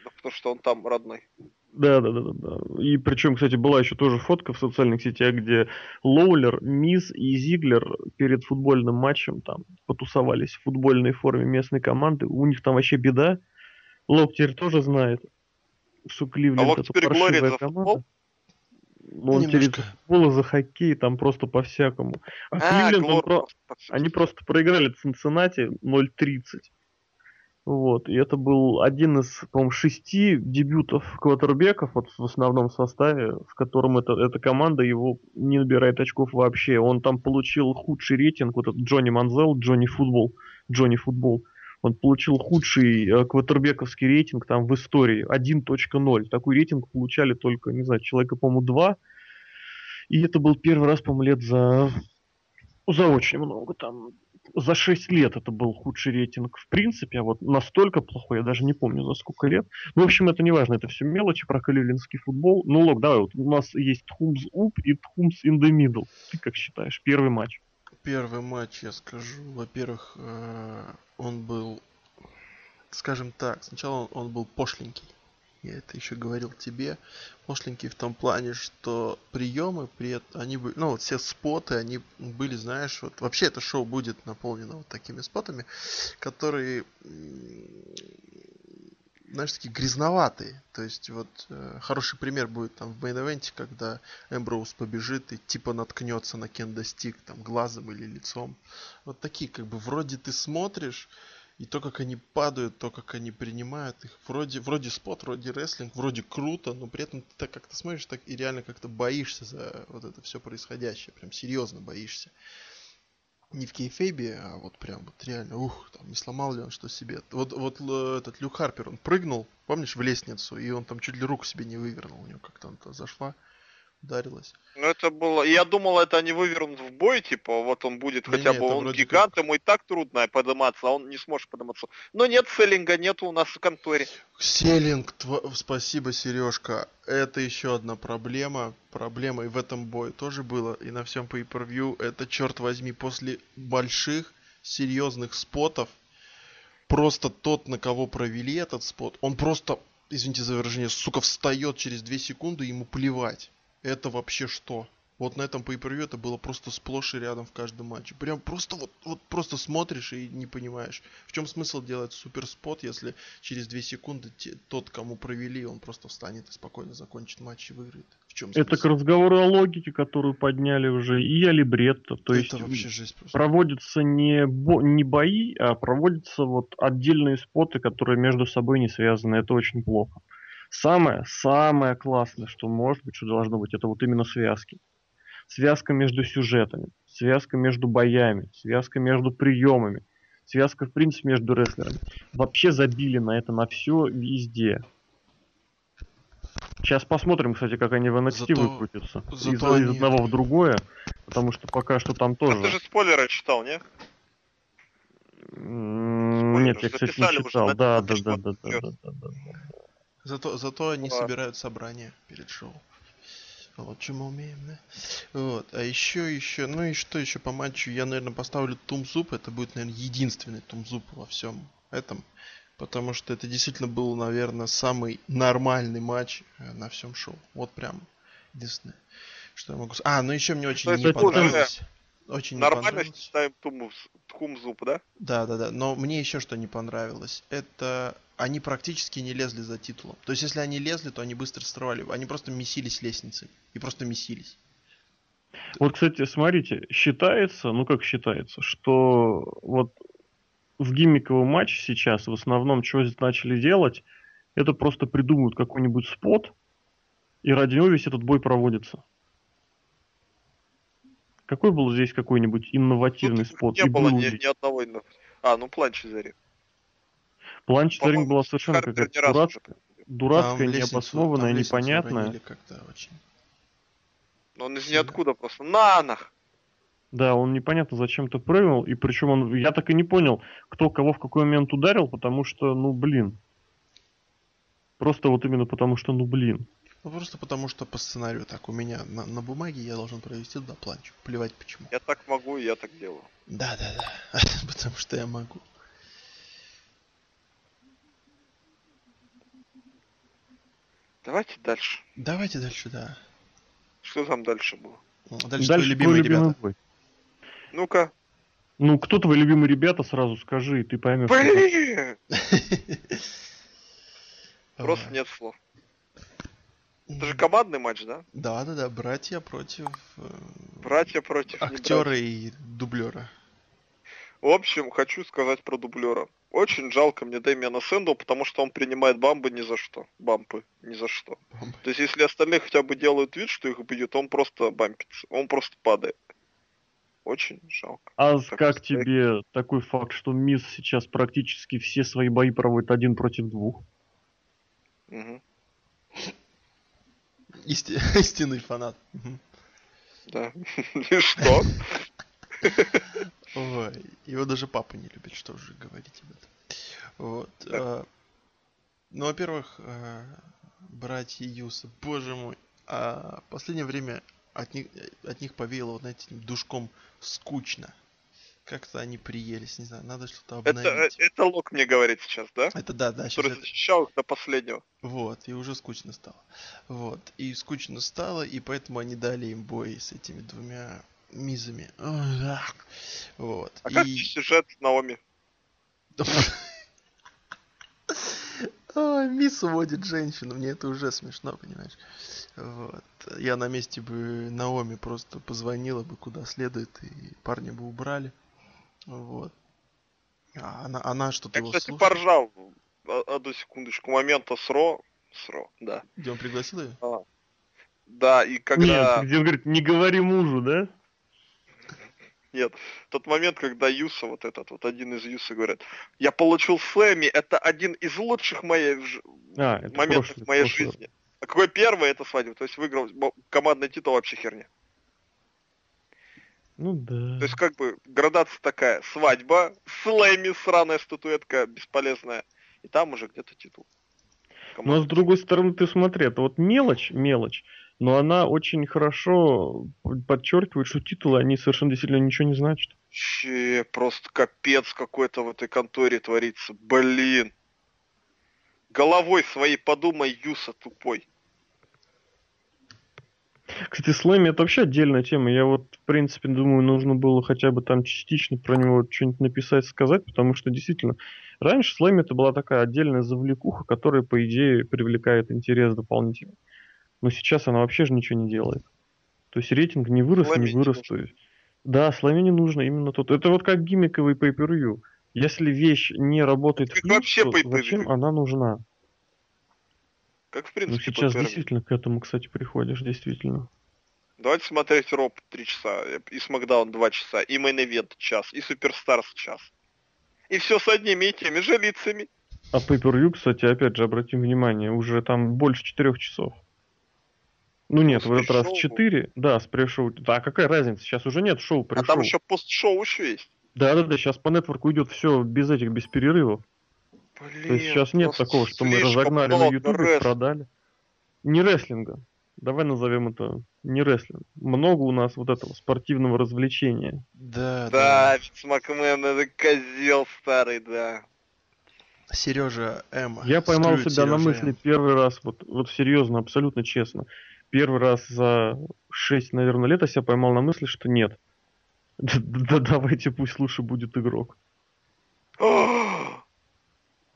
Да, потому что он там родной. Да, да, да, да, да. И причем, кстати, была еще тоже фотка в социальных сетях, где Лоулер, Миз и Зиглер перед футбольным матчем там потусовались в футбольной форме местной команды. У них там вообще беда. Лок теперь тоже знает, что Кливленд А это теперь паршивая команда. футбол? Ну, Он Немножко. за футбол за хоккей, там просто по-всякому. А, А, Кливленд, про- они просто проиграли Цинциннати 0-30. Вот, и это был один из, по-моему, шести дебютов квотербеков вот в основном составе, в котором эта, эта команда его не набирает очков вообще. Он там получил худший рейтинг, вот этот Джонни Манзел, Джонни Футбол, Джонни Футбол. Он получил худший э, квотербековский рейтинг там в истории, 1.0. Такой рейтинг получали только, не знаю, человека, по-моему, два. И это был первый раз, по-моему, лет за за очень много там. За 6 лет это был худший рейтинг в принципе, а вот настолько плохой, я даже не помню за сколько лет. Ну, в общем, это не важно, это все мелочи про кливлендский футбол. Ну, Лок, давай, вот у нас есть Тхумс Уп и Тхумс middle. Ты как считаешь, первый матч? Первый матч, я скажу, во-первых, э, он был, скажем так, сначала он, был пошленький. Я это еще говорил тебе. Пошленький в том плане, что приемы при этом, они были, ну вот все споты, они были, знаешь, вот вообще это шоу будет наполнено вот такими спотами, которые, знаешь, такие грязноватые. То есть вот э, хороший пример будет там в мейн-эвенте, когда Эмброуз побежит и типа наткнется на Кенда Стик там глазом или лицом. Вот такие, как бы вроде ты смотришь, И то, как они падают, то, как они принимают их. Вроде, вроде спот, вроде рестлинг, вроде круто, но при этом ты так как-то смотришь так и реально как-то боишься за вот это все происходящее. Прям серьезно боишься. Не в кейфейбе, а вот прям вот реально, ух, там не сломал ли он что себе. Вот, вот э, этот Люк Харпер, он прыгнул, помнишь, в лестницу, и он там чуть ли руку себе не вывернул, у него как-то он зашла ударилась. Ну это было... Я думал, это они вывернут в бой, типа, вот он будет не, хотя не, бы, он гигант, как... ему и так трудно подниматься, а он не сможет подниматься. Но нет селлинга, нету у нас в конторе. Селлинг, тв... спасибо, Сережка. Это еще одна проблема. Проблема и в этом бое тоже было, и на всем pay per Это, черт возьми, после больших, серьезных спотов, просто тот, на кого провели этот спот, он просто, извините за выражение, сука, встает через 2 секунды, ему плевать это вообще что? Вот на этом pay это было просто сплошь и рядом в каждом матче. Прям просто вот, вот просто смотришь и не понимаешь. В чем смысл делать суперспот, если через 2 секунды те, тот, кому провели, он просто встанет и спокойно закончит матч и выиграет. В чем смысл? Это к разговору о логике, которую подняли уже и о либретто. То это есть вообще жесть просто. проводятся не, бо, не бои, а проводятся вот отдельные споты, которые между собой не связаны. Это очень плохо. Самое, самое классное, что может быть, что должно быть, это вот именно связки. Связка между сюжетами, связка между боями, связка между приемами, связка, в принципе, между рестлерами. Вообще забили на это, на все, везде. Сейчас посмотрим, кстати, как они в NXT зато, выкрутятся. Зато из, они... из одного в другое, потому что пока что там тоже... А ты же спойлеры читал, не? Нет, я, кстати, не читал. Да, да, да, да, да, да, да, да. Зато, зато они Ладно. собирают собрание перед шоу. Вот что мы умеем, да? Вот. А еще, еще, ну и что еще по матчу? Я, наверное, поставлю Тумзуп. Это будет, наверное, единственный Тумзуп во всем этом. Потому что это действительно был, наверное, самый нормальный матч э, на всем шоу. Вот прям единственное, что я могу сказать. А, ну еще мне очень не понравилось. Очень Нормально считаем Тумзуп, да? Да, да, да. Но мне еще что не понравилось. Это они практически не лезли за титулом. То есть, если они лезли, то они быстро срывали. Они просто месились лестницей. И просто месились. Вот, кстати, смотрите, считается, ну как считается, что вот в гиммиковом матче сейчас в основном, что здесь начали делать, это просто придумают какой-нибудь спот, и ради него весь этот бой проводится. Какой был здесь какой-нибудь инновативный Тут спот? Не и было ни, ни одного инновативного. А, ну планчи зари. Планч Царинг была совершенно какая-то дурацкая, дурацкая необоснованная, непонятная. Очень... Но он из ниоткуда просто. На нах! Да, он непонятно зачем-то прыгнул, и причем он, я так и не понял, кто кого в какой момент ударил, потому что, ну блин. Просто вот именно потому что, ну блин. Ну просто потому что по сценарию так у меня на, на бумаге я должен провести туда планч. Плевать почему. Я так могу, я так делаю. Да, да, да. потому что я могу. Давайте дальше. Давайте дальше, да. Что там дальше было? Дальше, дальше любимые ребята. Бой. Ну-ка. Ну, кто твои любимые ребята, сразу скажи, и ты поймешь. Блин! Просто нет слов. Это же командный матч, да? Да, да, да. Братья против. Э, братья против. Актера и дублера. В общем, хочу сказать про дублера. Очень жалко мне Дэмиана Сэндл, потому что он принимает бамбы ни за что. Бампы ни за что. Бамбы. То есть, если остальные хотя бы делают вид, что их бьют, он просто бампится. Он просто падает. Очень жалко. А так как что тебе такой факт, что Мисс сейчас практически все свои бои проводит один против двух? Угу. Исти... Истинный фанат. Да. И что? Ой, его даже папа не любит, что уже говорить об этом. Вот. А, ну, во-первых, а, братья Юса, боже мой, а последнее время от них, от них повеяло вот этим душком скучно. Как-то они приелись, не знаю, надо что-то обновить. Это, это Лок мне говорит сейчас, да? Это да, да. Который это... защищал до последнего. Вот, и уже скучно стало. Вот, и скучно стало, и поэтому они дали им бой с этими двумя мизами. Вот. А и... как сюжет Наоми? Ой, мисс уводит женщину, мне это уже смешно, понимаешь? Вот. Я на месте бы Наоми просто позвонила бы куда следует, и парня бы убрали. Вот. А она, она что-то Я, его кстати, поржал а- одну секундочку момента с Ро. С Ро, да. Где он пригласил ее? А. Да, и когда... Нет, где он говорит, не говори мужу, да? Нет, тот момент, когда Юса, вот этот вот один из Юса говорит, я получил Слэмми, это один из лучших моей ж- А, моментов прошлый- в моей прошлый. жизни. А какой первый это свадьба? То есть выиграл командный титул вообще херня. Ну да. То есть как бы градация такая. Свадьба, Слэмми, сраная статуэтка бесполезная. И там уже где-то титул. Но с другой стороны, ты смотри, это вот мелочь, мелочь, но она очень хорошо подчеркивает, что титулы, они совершенно действительно ничего не значат. Че, просто капец какой-то в этой конторе творится. Блин. Головой своей подумай, Юса тупой. Кстати, Слэми это вообще отдельная тема. Я вот, в принципе, думаю, нужно было хотя бы там частично про него что-нибудь написать, сказать, потому что действительно, раньше Слэми это была такая отдельная завлекуха, которая, по идее, привлекает интерес дополнительно. Но сейчас она вообще же ничего не делает. То есть рейтинг не вырос, Слэми не вырос. То есть... Да, Слэми не нужно именно тут. Это вот как гиммиковый pay-per-view. Если вещь не работает Как в плюс, вообще зачем она нужна? Как в Ну, принципе сейчас pay-per-view. действительно к этому, кстати, приходишь, действительно. Давайте смотреть Роб 3 часа, и Смакдаун 2 часа, и Мейн Event час, и Суперстарс час. И все с одними и теми же лицами. А pay-per-view, кстати, опять же, обратим внимание, уже там больше четырех часов. Ну нет, с в этот раз пришоу. 4, да, с пресс-шоу. Да, какая разница, сейчас уже нет шоу А пресс там еще пост-шоу еще есть. Да-да-да, сейчас по нетворку идет все без этих, без перерывов. Блин, То есть сейчас нет такого, что мы разогнали на ютубе, продали. Не рестлинга. Давай назовем это не рестлинг. Много у нас вот этого спортивного развлечения. Да, Да, Винс Макмен, это козел старый, да. Сережа М. Я поймал себя на Сережа мысли М. первый раз, вот, вот серьезно, абсолютно честно. Первый раз за 6, наверное, лет я себя поймал на мысли, что нет. Да, да давайте пусть лучше будет игрок.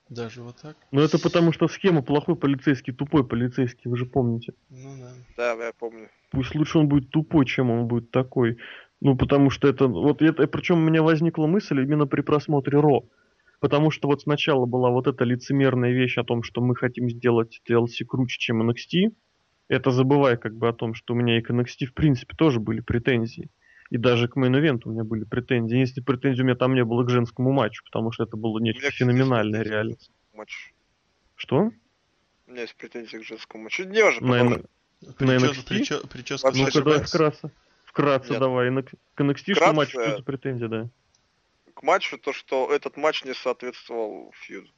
Даже вот так? Но это потому, что схема плохой полицейский, тупой полицейский, вы же помните. Ну да. Да, я помню. Пусть лучше он будет тупой, чем он будет такой. Ну, потому что это... Вот это... Причем у меня возникла мысль именно при просмотре Ро. Потому что вот сначала была вот эта лицемерная вещь о том, что мы хотим сделать TLC круче, чем NXT. Это забывая как бы о том, что у меня и к NXT в принципе тоже были претензии. И даже к мейн у меня были претензии. Если претензий у меня там не было к женскому матчу, потому что это было нечто меня феноменальное реально. Матч. Что? У меня есть претензии к женскому матчу. Не уже, На, продолжим. Причес- NXT? причес- Прическа Ну-ка, давай вкратце. Вкратце Нет. давай. На- К NXT что Вкратце? матч, что за претензия, да? К матчу то, что этот матч не соответствовал фьюду.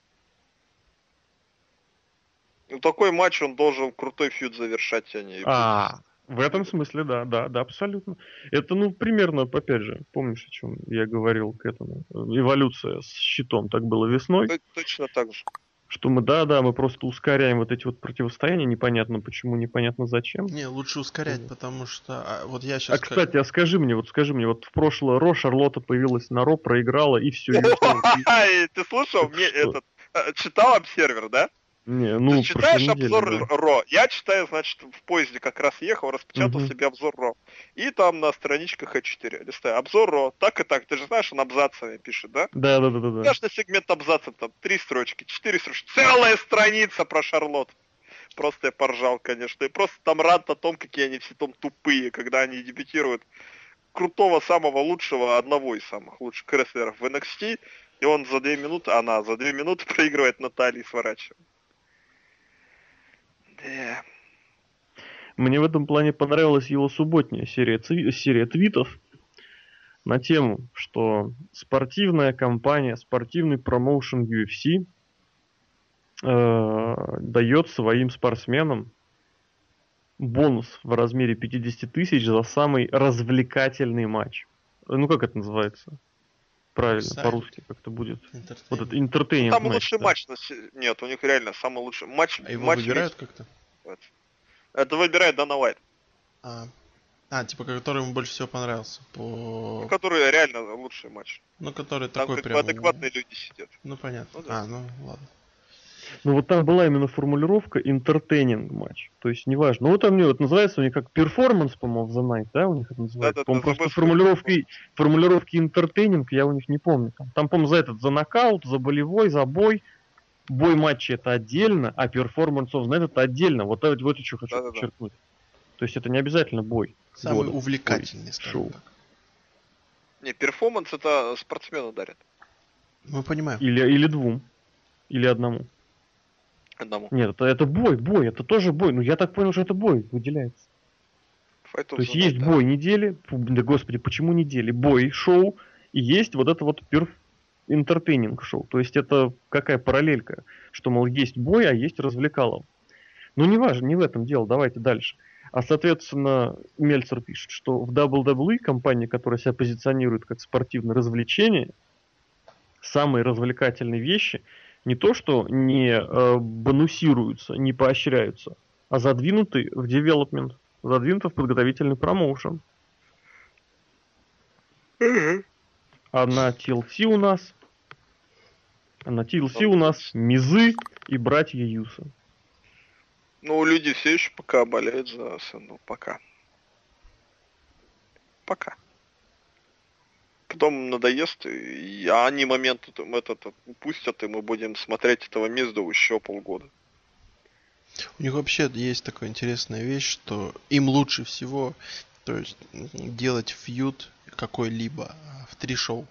Ну, такой матч он должен крутой фьюд завершать, а не... А, в этом смысле, да, да, да, абсолютно. Это, ну, примерно, опять же, помнишь, о чем я говорил к этому? Эволюция с щитом так было весной, Точно так же. что мы, да, да, мы просто ускоряем вот эти вот противостояния, непонятно почему, непонятно зачем. Не, лучше ускорять, потому что а, вот я А, сейчас... кстати, а скажи мне, вот скажи мне, вот в прошлое Ро Шарлотта появилась на Ро, проиграла, и все. Ты слышал? Мне этот... э, Читал обсервер, да? Не, Ты ну, читаешь прошлой неделе, обзор да. Ро? Я читаю, значит, в поезде как раз ехал, распечатал Мгм. себе обзор Ро. И там на страничках А4 листаю. Обзор Ро, так и так. Ты же знаешь, он абзацами пишет, да? Да, да, да, да, да. Каждый сегмент абзаца там три строчки, четыре строчки. Целая страница про Шарлот. Просто я поржал, конечно. И просто там рад о том, какие они все там тупые, когда они дебютируют крутого, самого лучшего, одного из самых лучших рестлеров в NXT, и он за две минуты, она за две минуты проигрывает Натальи и сворачивает. Да. Мне в этом плане понравилась его субботняя серия, цви- серия твитов на тему, что спортивная компания, спортивный промоушен UFC э, дает своим спортсменам бонус в размере 50 тысяч за самый развлекательный матч. Ну как это называется? Правильно, Сайт. по-русски как-то будет. Вот это entertainment Там матч, лучший да. матч. на се- Нет, у них реально самый лучший матч. А его матч выбирают как-то? весь. Это выбирает Дана Уайт. А, а, типа, который ему больше всего понравился. По... Ну, который реально лучший матч. Ну, который Там такой как прям... адекватные люди сидят. Ну, понятно. Ну да. А, ну, ладно. Ну вот там была именно формулировка entertaining матч. То есть неважно. Ну вот там вот называется у них как performance, по-моему, в The Night, да, у них это называется. Да-да-да, по-моему, просто забыл, формулировки, формулировки entertaining я у них не помню. Там, там по-моему, за этот, за нокаут, за болевой, за бой. Бой матча это отдельно, а performance of the night это отдельно. Вот это вот еще хочу Да-да-да. подчеркнуть. То есть это не обязательно бой. Самый года. увлекательный, шоу. так. Не, перформанс это спортсмену дарят. Мы понимаем. Или, или двум. Или одному. Одному. Нет, это, это бой, бой, это тоже бой. Ну я так понял, что это бой выделяется. Fight То есть есть да. бой недели, да господи, почему недели? Бой, шоу, и есть вот это вот перф интертейнинг шоу. То есть это какая параллелька, что, мол, есть бой, а есть развлекалово. Ну, не важно, не в этом дело, давайте дальше. А, соответственно, Мельцер пишет, что в WWE, компания, которая себя позиционирует как спортивное развлечение, самые развлекательные вещи не то, что не э, бонусируются, не поощряются, а задвинуты в девелопмент, задвинуты в подготовительный промоушен. А на TLC у нас... А на TLC у нас Мизы и братья Юса. Ну, люди все еще пока болеют за СНУ. Пока. Пока. Потом надоест, и а они момент этот упустят, и мы будем смотреть этого Мизду еще полгода. У них вообще есть такая интересная вещь, что им лучше всего, то есть делать фьюд какой-либо а, в три шоу.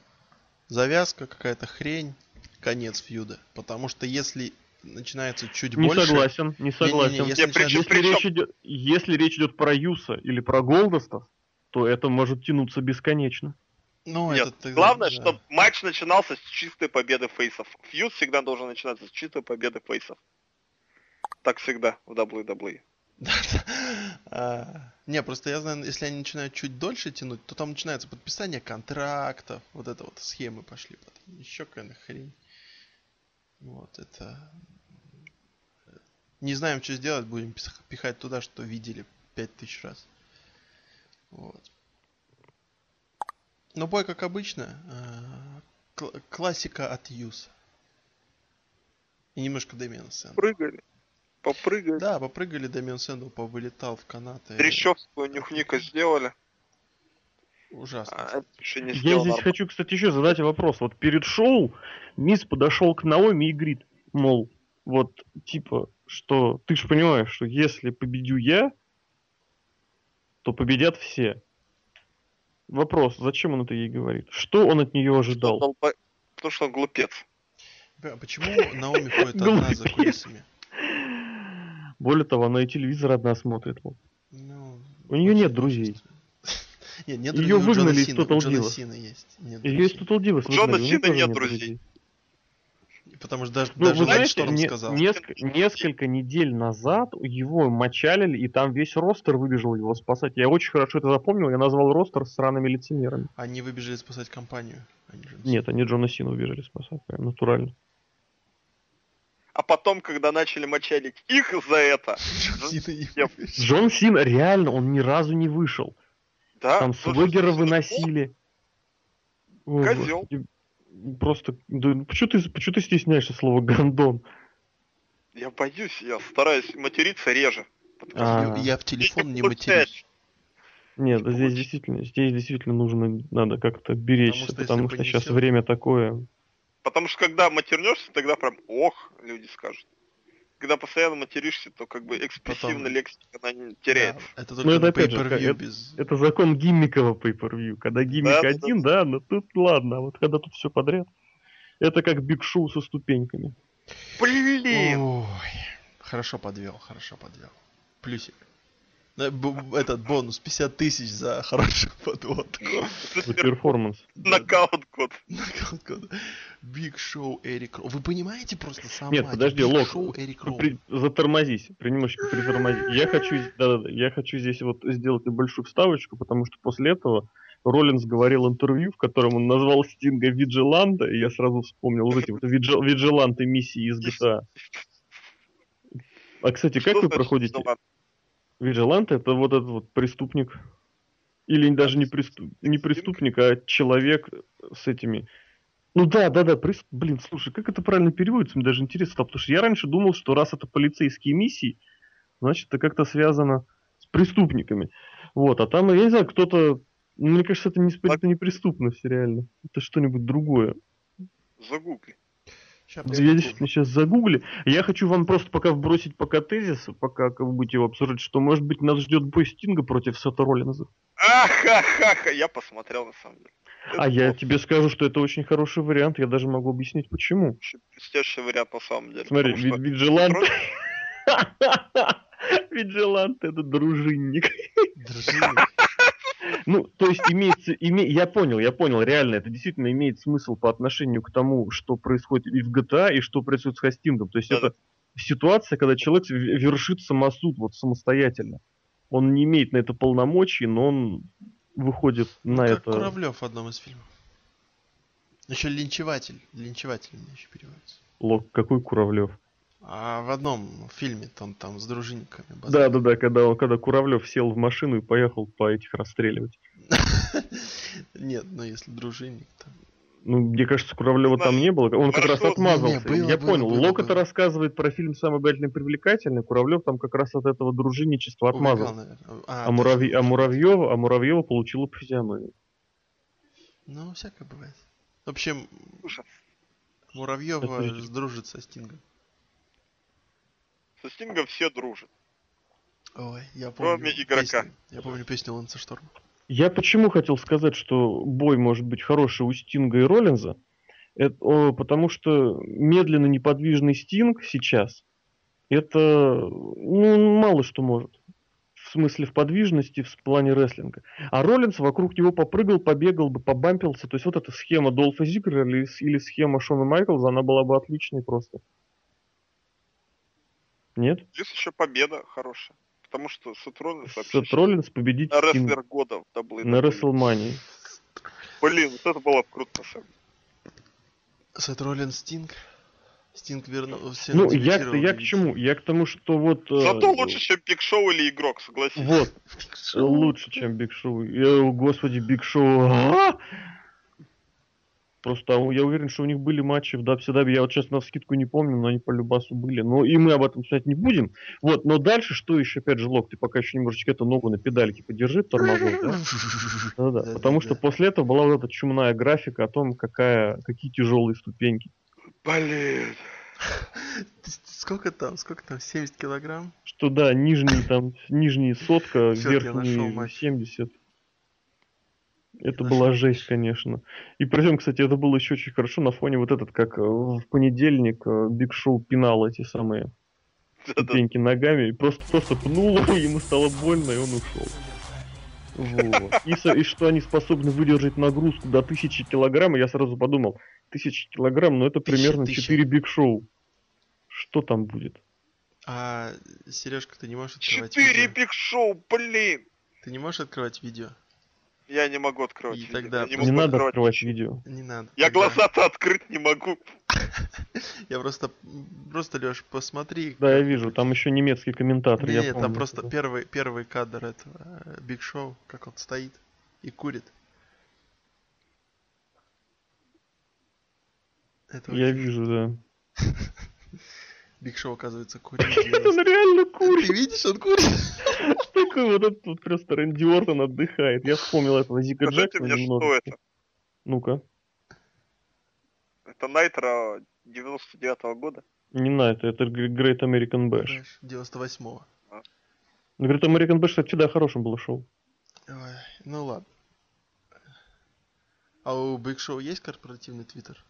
Завязка, какая-то хрень, конец фьюда. Потому что если начинается чуть Не больше... согласен, не согласен. если Не, начинается- причем- Если, речь идет, если речь идет про Юса или про Голдостов, то это может тянуться бесконечно. Ну, Нет, это тогда- главное, да. чтобы матч начинался с чистой победы фейсов. Фьюд всегда должен начинаться с чистой победы фейсов. Так всегда в WWE. А, Не, просто я знаю, если они начинают чуть дольше тянуть, то там начинается подписание контрактов, вот это вот схемы пошли, потом еще какая-то хрень. Вот это... Не знаем, что сделать, будем пихать туда, что видели пять тысяч раз. Вот. Но бой, как обычно, кл- классика от Юса. И немножко Дэмиана Сэндла. Прыгали. Попрыгали. Да, попрыгали, Дэмиан Сэндл повылетал в канаты. Трещевскую нюхника сделали. Ужасно. А это еще не Я здесь нормально. хочу, кстати, еще задать вопрос. Вот перед шоу Мисс подошел к Наоми и говорит, мол, вот, типа, что ты же понимаешь, что если победю я, то победят все. Вопрос, зачем он это ей говорит? Что он от нее ожидал? Долба- Потому что он глупец. Бля, Почему Наоми ходит одна за кулисами? Более того, она и телевизор одна смотрит. Ну, У очень нет друзей. Нет, нет Джона выгнали из. Total. Нет Ее из. Total Divas У Джона тоже нет друзей. Потому что даже, Ну, даже вы знаете, не- сказал. неск- несколько недель назад его мочалили, и там весь ростер выбежал его спасать. Я очень хорошо это запомнил, я назвал ростер сраными лицемерами. Они выбежали спасать компанию. а Джона Нет, они Джона Сина убежали спасать, прям натурально. А потом, когда начали мочалить их за это. Джон Сина реально, он ни разу не вышел. да, Там слушай, выносили. Господи. Просто, да, почему ты, почему ты стесняешься слова гандон? Я боюсь, я стараюсь материться реже. А. Я в телефон не матерюсь. Нет, Не здесь действительно, здесь действительно нужно, надо как-то беречься, что потому что, сейчас понесёт- время такое. Потому что когда матернешься, тогда прям ох, люди скажут. Когда постоянно материшься, то как бы экспрессивная Потом- лексика, она не теряется. Да, это Ну, только это на опять же, это- без... Это закон гиммикового pay-per-view. Когда гиммик Да, да, один, да, но тут ладно, а вот когда тут все подряд. Это как Биг Шоу со ступеньками. Блин! Ой, хорошо подвел, хорошо подвел. Плюсик. Да, Этот бонус 50 тысяч за хорошую подводку. За перформанс. Нокаут код. Биг Шоу Эрик Роуэн. Вы понимаете просто сам Нет, подожди, Лок, Show Эрик Роуэн. При- затормозись, при- немножечко притормози. Я хочу, да-да-да, я хочу здесь вот сделать небольшую вставочку, потому что после этого Роллинс говорил интервью, в котором он назвал Стинга Виджиланта, и я сразу вспомнил вот эти вот виджи- виджиланты миссии из GTA. А, кстати, как вы проходите? Виджилант это вот этот вот преступник. Или даже не, преступ- не преступник, а человек с этими Ну да, да, да, прис... блин, слушай, как это правильно переводится, мне даже интересно стало, потому что я раньше думал, что раз это полицейские миссии, значит, это как-то связано с преступниками. Вот, а там, я не знаю, кто-то, ну, мне кажется, это не, это не преступность реально, это что-нибудь другое. Загугли. Сейчас я действительно сейчас загугли. Я хочу вам просто пока вбросить пока тезис, пока как вы будете его обсуждать, что может быть нас ждет бой Стинга против Сета Роллинза. Ахахаха, я посмотрел на самом деле. Это а я тебе скажу, что это очень хороший вариант, я даже могу объяснить почему. Блестящий вариант на самом деле. Смотри, вид Виджилант... Виджилант это дружинник. Дружинник. Ну, то есть имеется, име, я понял, я понял, реально, это действительно имеет смысл по отношению к тому, что происходит и в GTA, и что происходит с хостингом. То есть да. это ситуация, когда человек вершит самосуд вот самостоятельно. Он не имеет на это полномочий, но он выходит ну, на как это... Куравлев в одном из фильмов. Еще линчеватель. Линчеватель еще переводится. Лок, какой Куравлев? А в одном фильме он там с дружинниками. Да, да, да, когда, он, когда Куравлев сел в машину и поехал по этих расстреливать. Нет, ну если дружинник там. Ну, мне кажется, Куравлева там не было. Он как раз отмазался. Я понял. Лок это рассказывает про фильм «Самый обаятельный и привлекательный». Куравлев там как раз от этого дружинничества отмазался. А, а, а, Муравьева, а Муравьева получила по физиономии. Ну, всякое бывает. В общем, Муравьева дружит со Стингом. Со Стингом все дружат. Ой, я помню. Кроме игрока. Песню. Я помню песню Ланса Шторма. Я почему хотел сказать, что бой может быть хороший у Стинга и Роллинза? Это, о, потому что медленно неподвижный Стинг сейчас это ну, мало что может. В смысле в подвижности, в плане рестлинга. А Роллинс вокруг него попрыгал, побегал бы, побампился. То есть вот эта схема Долфа Зиггера или, или схема Шона Майклза, она была бы отличной просто. Нет? Есть еще победа хорошая. Потому что Сет Роллинс вообще... Сет Роллинс победитель... На рестлер года в WWE. На Рестлмании. Блин, вот это было круто на самом деле. Сет Роллинс Стинг. Стинг вернулся. Ну, я, я к чему? Я к тому, что вот... Э, Зато э, лучше, чем Биг Шоу или Игрок, согласись. Вот. Лучше, чем Биг Шоу. Я, господи, Биг Шоу. А? Просто я уверен, что у них были матчи в WCW. Я вот сейчас на скидку не помню, но они по любасу были. Но и мы об этом сказать не будем. Вот, но дальше что еще? Опять же, Лок, ты пока еще немножечко эту ногу на педальке подержи, тормозок, да? Да, да. Потому что после этого была вот эта чумная графика о том, какая, какие тяжелые ступеньки. Блин. Сколько там? Сколько там? 70 килограмм? Что да, нижний там, нижний сотка, верхний 70. Это была жесть, конечно. И причем, кстати, это было еще очень хорошо на фоне вот этот, как э, в понедельник Биг Шоу пинал эти самые ступеньки ногами, и просто, просто пнул, ему стало больно, и он ушел. Вот. И, и что они способны выдержать нагрузку до 1000 килограмм, я сразу подумал, 1000 килограмм, ну это примерно тысяча. 4 Биг Шоу. Что там будет? А, Сережка, ты не можешь открывать 4 Биг Шоу, блин! Ты не можешь открывать видео? Я не могу открывать и видео. Тогда... Не, не надо открывать, открывать видео. Не надо. Я тогда... глаза-то открыть не могу. Я просто, просто, Леш, посмотри. Да, я вижу, там еще немецкий комментатор. Нет, я там просто первый, первый кадр этого Биг Шоу, как он стоит и курит. Это я вижу, да. Биг Шоу, оказывается, курит. Он реально курит. Ты видишь, он курит? Такой вот этот вот просто Рэнди Ортон отдыхает. Я вспомнил этого Зика Джексона мне, что это? Ну-ка. Это Nitro 99-го года? Не Nitro, это Great American Bash. 98-го. А. Ну, Great American Bash, кстати, всегда хорошим было шоу. Ой, ну ладно. А у Big Show есть корпоративный твиттер?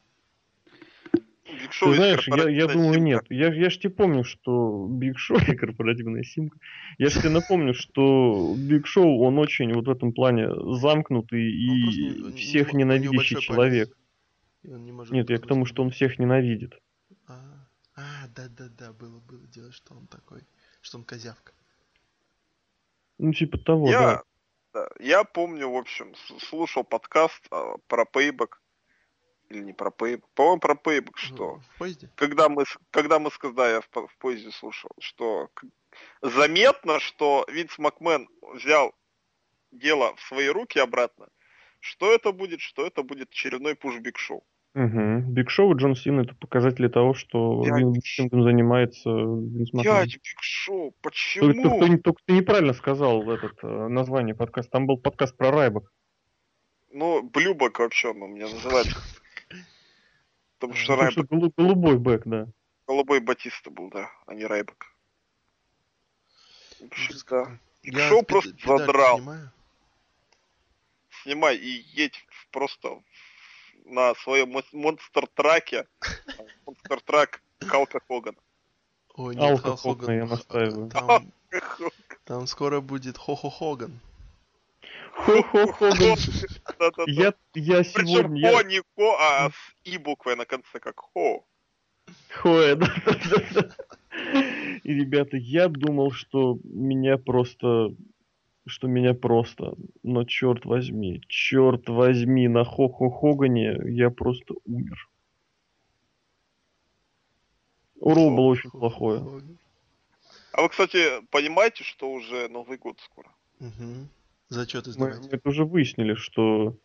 Биг Шоу Ты знаешь, я, я думаю, симка. нет. Я, я ж тебе помню, что Биг Шоу и корпоративная симка. Я же тебе напомню, что Биг Шоу, он очень вот в этом плане замкнутый и не, всех не, ненавидящий человек. Не нет, я к тому, что он всех ненавидит. А, а, да-да-да, было, было дело, что он такой, что он козявка. Ну, типа того, я, да. да. Я помню, в общем, слушал подкаст а, про Payback или не про Payback, по-моему, про Payback, что... В поезде? Когда мы, когда мы сказали, я в, в поезде слушал, что заметно, что Винс Макмен взял дело в свои руки обратно, что это будет, что это будет очередной пуш Биг Шоу. Угу. Биг Шоу и Джон Син это показатели того, что Я- Вин- этим занимается Винс Макмен. Дядя Биг Шоу, Только, почему? только ты, только ты неправильно сказал этот э, название подкаста. Там был подкаст про Райбок. Ну, Blueback вообще он у меня называется. Потому что Потому что Райбок, голу- голубой back, да. голубой Батиста был, да, а не Ужас да. Я Шоу пед- просто педаль задрал. снимаю. Снимай и едь просто на своем монстр-траке. Монстр-трак Калка Хоган. Ой, нет, Алка Халк Хогана, я Хоган. настаиваю. Там, там скоро будет Хо-Хо Хоган. Хо-хо-хо. Да-да-да. Я, я Причем сегодня... Хо Я... не Хо, а с И буквой на конце, как Хо. Хоя, да, да, да, да. И, ребята, я думал, что меня просто... Что меня просто... Но черт возьми, черт возьми, на Хо-Хо-Хогане я просто умер. Урол был очень плохое. Хоган. А вы, кстати, понимаете, что уже Новый год скоро? Мгм. Зачеты Мы, сдавать. мы это уже выяснили, что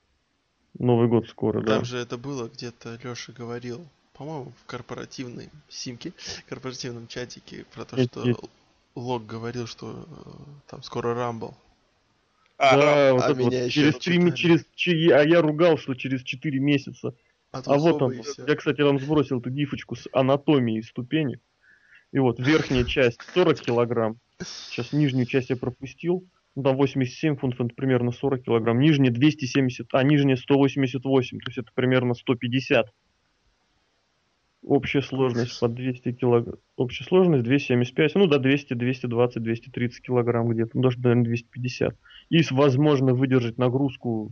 Новый год скоро, да. Там же это было, где-то Леша говорил, по-моему, в корпоративной симке, корпоративном чатике, про то, Есть, что есть. Лог говорил, что э, там скоро Рамбл. А, да, вот а это вот через три, через, а я ругал, что через 4 месяца. А, А вот он. Я, кстати, вам сбросил эту гифочку с анатомией ступенек. И вот верхняя часть 40 килограмм. Сейчас нижнюю часть я пропустил. Ну, там 87 фунтов, это примерно 40 килограмм. Нижняя 270, а нижняя 188, то есть это примерно 150. Общая сложность по 200 килограмм. Общая сложность 275, ну до 200, 220, 230 килограмм где-то. Ну, даже, наверное, 250. И возможно выдержать нагрузку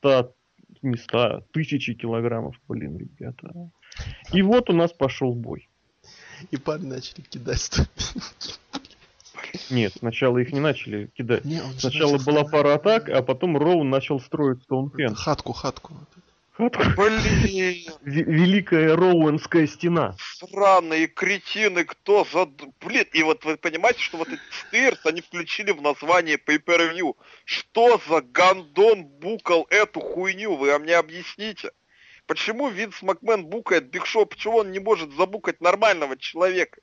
100, не 100, тысячи килограммов, блин, ребята. И вот у нас пошел бой. И парни начали кидать ступеньки. Нет, сначала их не начали кидать. Не, Сначала начал была пара атак, а потом Роу начал строить Стоунхенд. Хатку, хатку. Блин, В- Великая Роуэнская стена. сраные кретины, кто за... Блин, и вот вы понимаете, что вот этот стырс они включили в название Pay-Per-View. Что за гандон букал эту хуйню, вы мне объясните? Почему Винс Макмен букает Биг Шоу, почему он не может забукать нормального человека?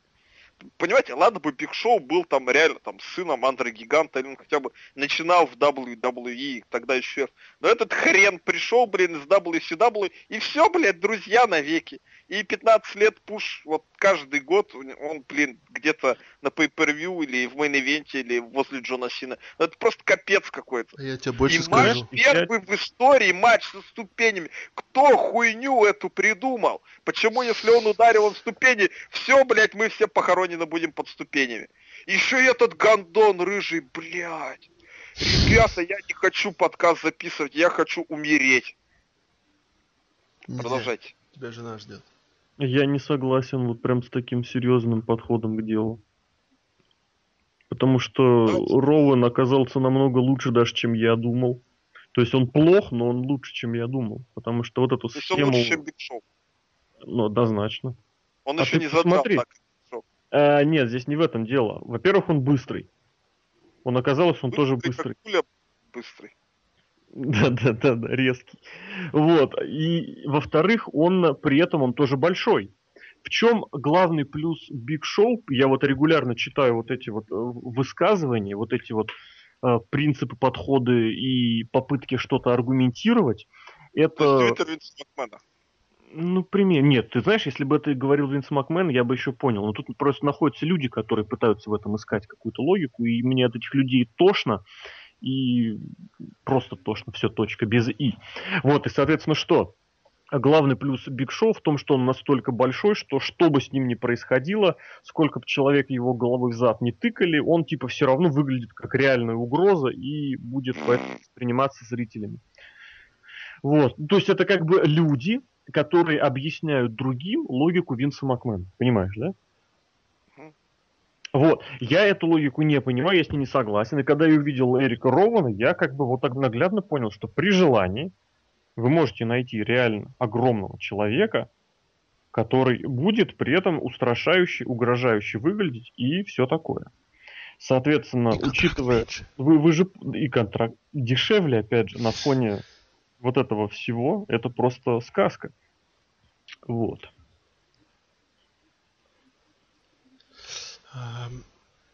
Понимаете, ладно бы Биг Шоу был там реально там сыном Андре Гиганта, или он хотя бы начинал в WWE, тогда еще. Но этот хрен пришел, блин, из WCW, и все, блядь, друзья навеки. И 15 лет пуш, вот каждый год он, блин, где-то на pay-per-view или в main event е, или возле Джона Сина. Ну, Это просто капец какой-то. Я тебе больше и матч скажу. первый в истории, матч со ступенями. Кто хуйню эту придумал? Почему, если он ударил он в ступени, все, блядь, мы все похоронены будем под ступенями? Еще и этот гандон рыжий, блядь. Ребята, я не хочу подкаст записывать, я хочу умереть. Нельзя. Продолжайте. Тебя жена ждет. Я не согласен вот прям с таким серьезным подходом к делу. Потому что Давайте. Роуэн оказался намного лучше даже, чем я думал. То есть он плох, но он лучше, чем я думал. Потому что вот эту То есть он схему... лучше, чем Биг Шоу. Ну, однозначно. Он А еще не посмотри. так. А, нет, здесь не в этом дело. Во-первых, он быстрый. Он оказалось, он тоже быстрый. Как пуля быстрый. Да, да, да, да, резкий. Вот. И во-вторых, он при этом он тоже большой. В чем главный плюс Биг Шоу? Я вот регулярно читаю вот эти вот э, высказывания, вот эти вот э, принципы, подходы и попытки что-то аргументировать. Это, Твиттер Винса Макмена. ну, пример. Нет, ты знаешь, если бы это говорил Винс Макмен, я бы еще понял. Но тут просто находятся люди, которые пытаются в этом искать какую-то логику, и мне от этих людей тошно, и просто тошно, все точка, без «и». Вот, и, соответственно, что? Главный плюс Биг Шоу в том, что он настолько большой, что что бы с ним ни происходило, сколько бы человек его головой в зад не тыкали, он типа все равно выглядит как реальная угроза и будет восприниматься зрителями. Вот. То есть это как бы люди, которые объясняют другим логику Винса Макмена. Понимаешь, да? Вот. Я эту логику не понимаю, я с ней не согласен. И когда я увидел Эрика Рована, я как бы вот так наглядно понял, что при желании вы можете найти реально огромного человека, который будет при этом устрашающий, угрожающий выглядеть и все такое. Соответственно, И учитывая... меньше. Вы, вы же и контракт дешевле, опять же, на фоне вот этого всего, это просто сказка. Вот.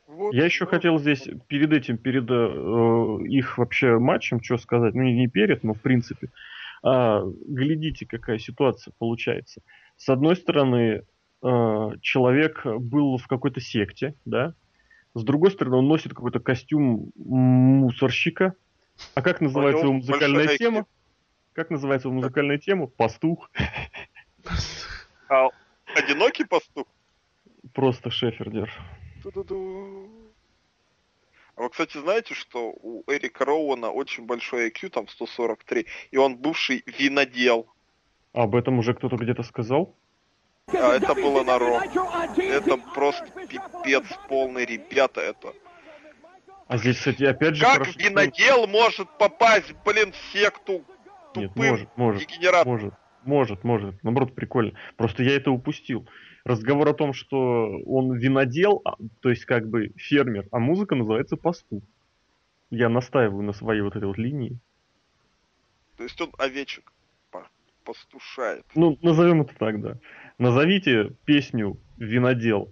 Вот, Я еще ну, хотел здесь перед этим, перед э, их вообще матчем, что сказать, ну не не перед, но в принципе. А, глядите, какая ситуация получается. С одной стороны, э, человек был в какой-то секте, да. С другой стороны, он носит какой-то костюм мусорщика. А как называется его музыкальная тема? Как называется его музыкальная тема? Пастух. А одинокий пастух? Просто Шефердер. Ту-ду-ду. А вы, кстати, знаете, что у Эрика Роуэна очень большой IQ, там 143, и он бывший винодел. Об этом уже кто-то где-то сказал? А это было на Ро. Это просто пипец полный, ребята, это. А здесь, кстати, опять же... Как хорошо, что- винодел может попасть, блин, в секту Нет, тупым может, может. дегенератом? Может, может, может. Наоборот, прикольно. Просто я это упустил. Разговор о том, что он винодел, а, то есть как бы фермер, а музыка называется пастух. Я настаиваю на своей вот этой вот линии. То есть он овечек пастушает. Ну, назовем это так, да. Назовите песню винодел.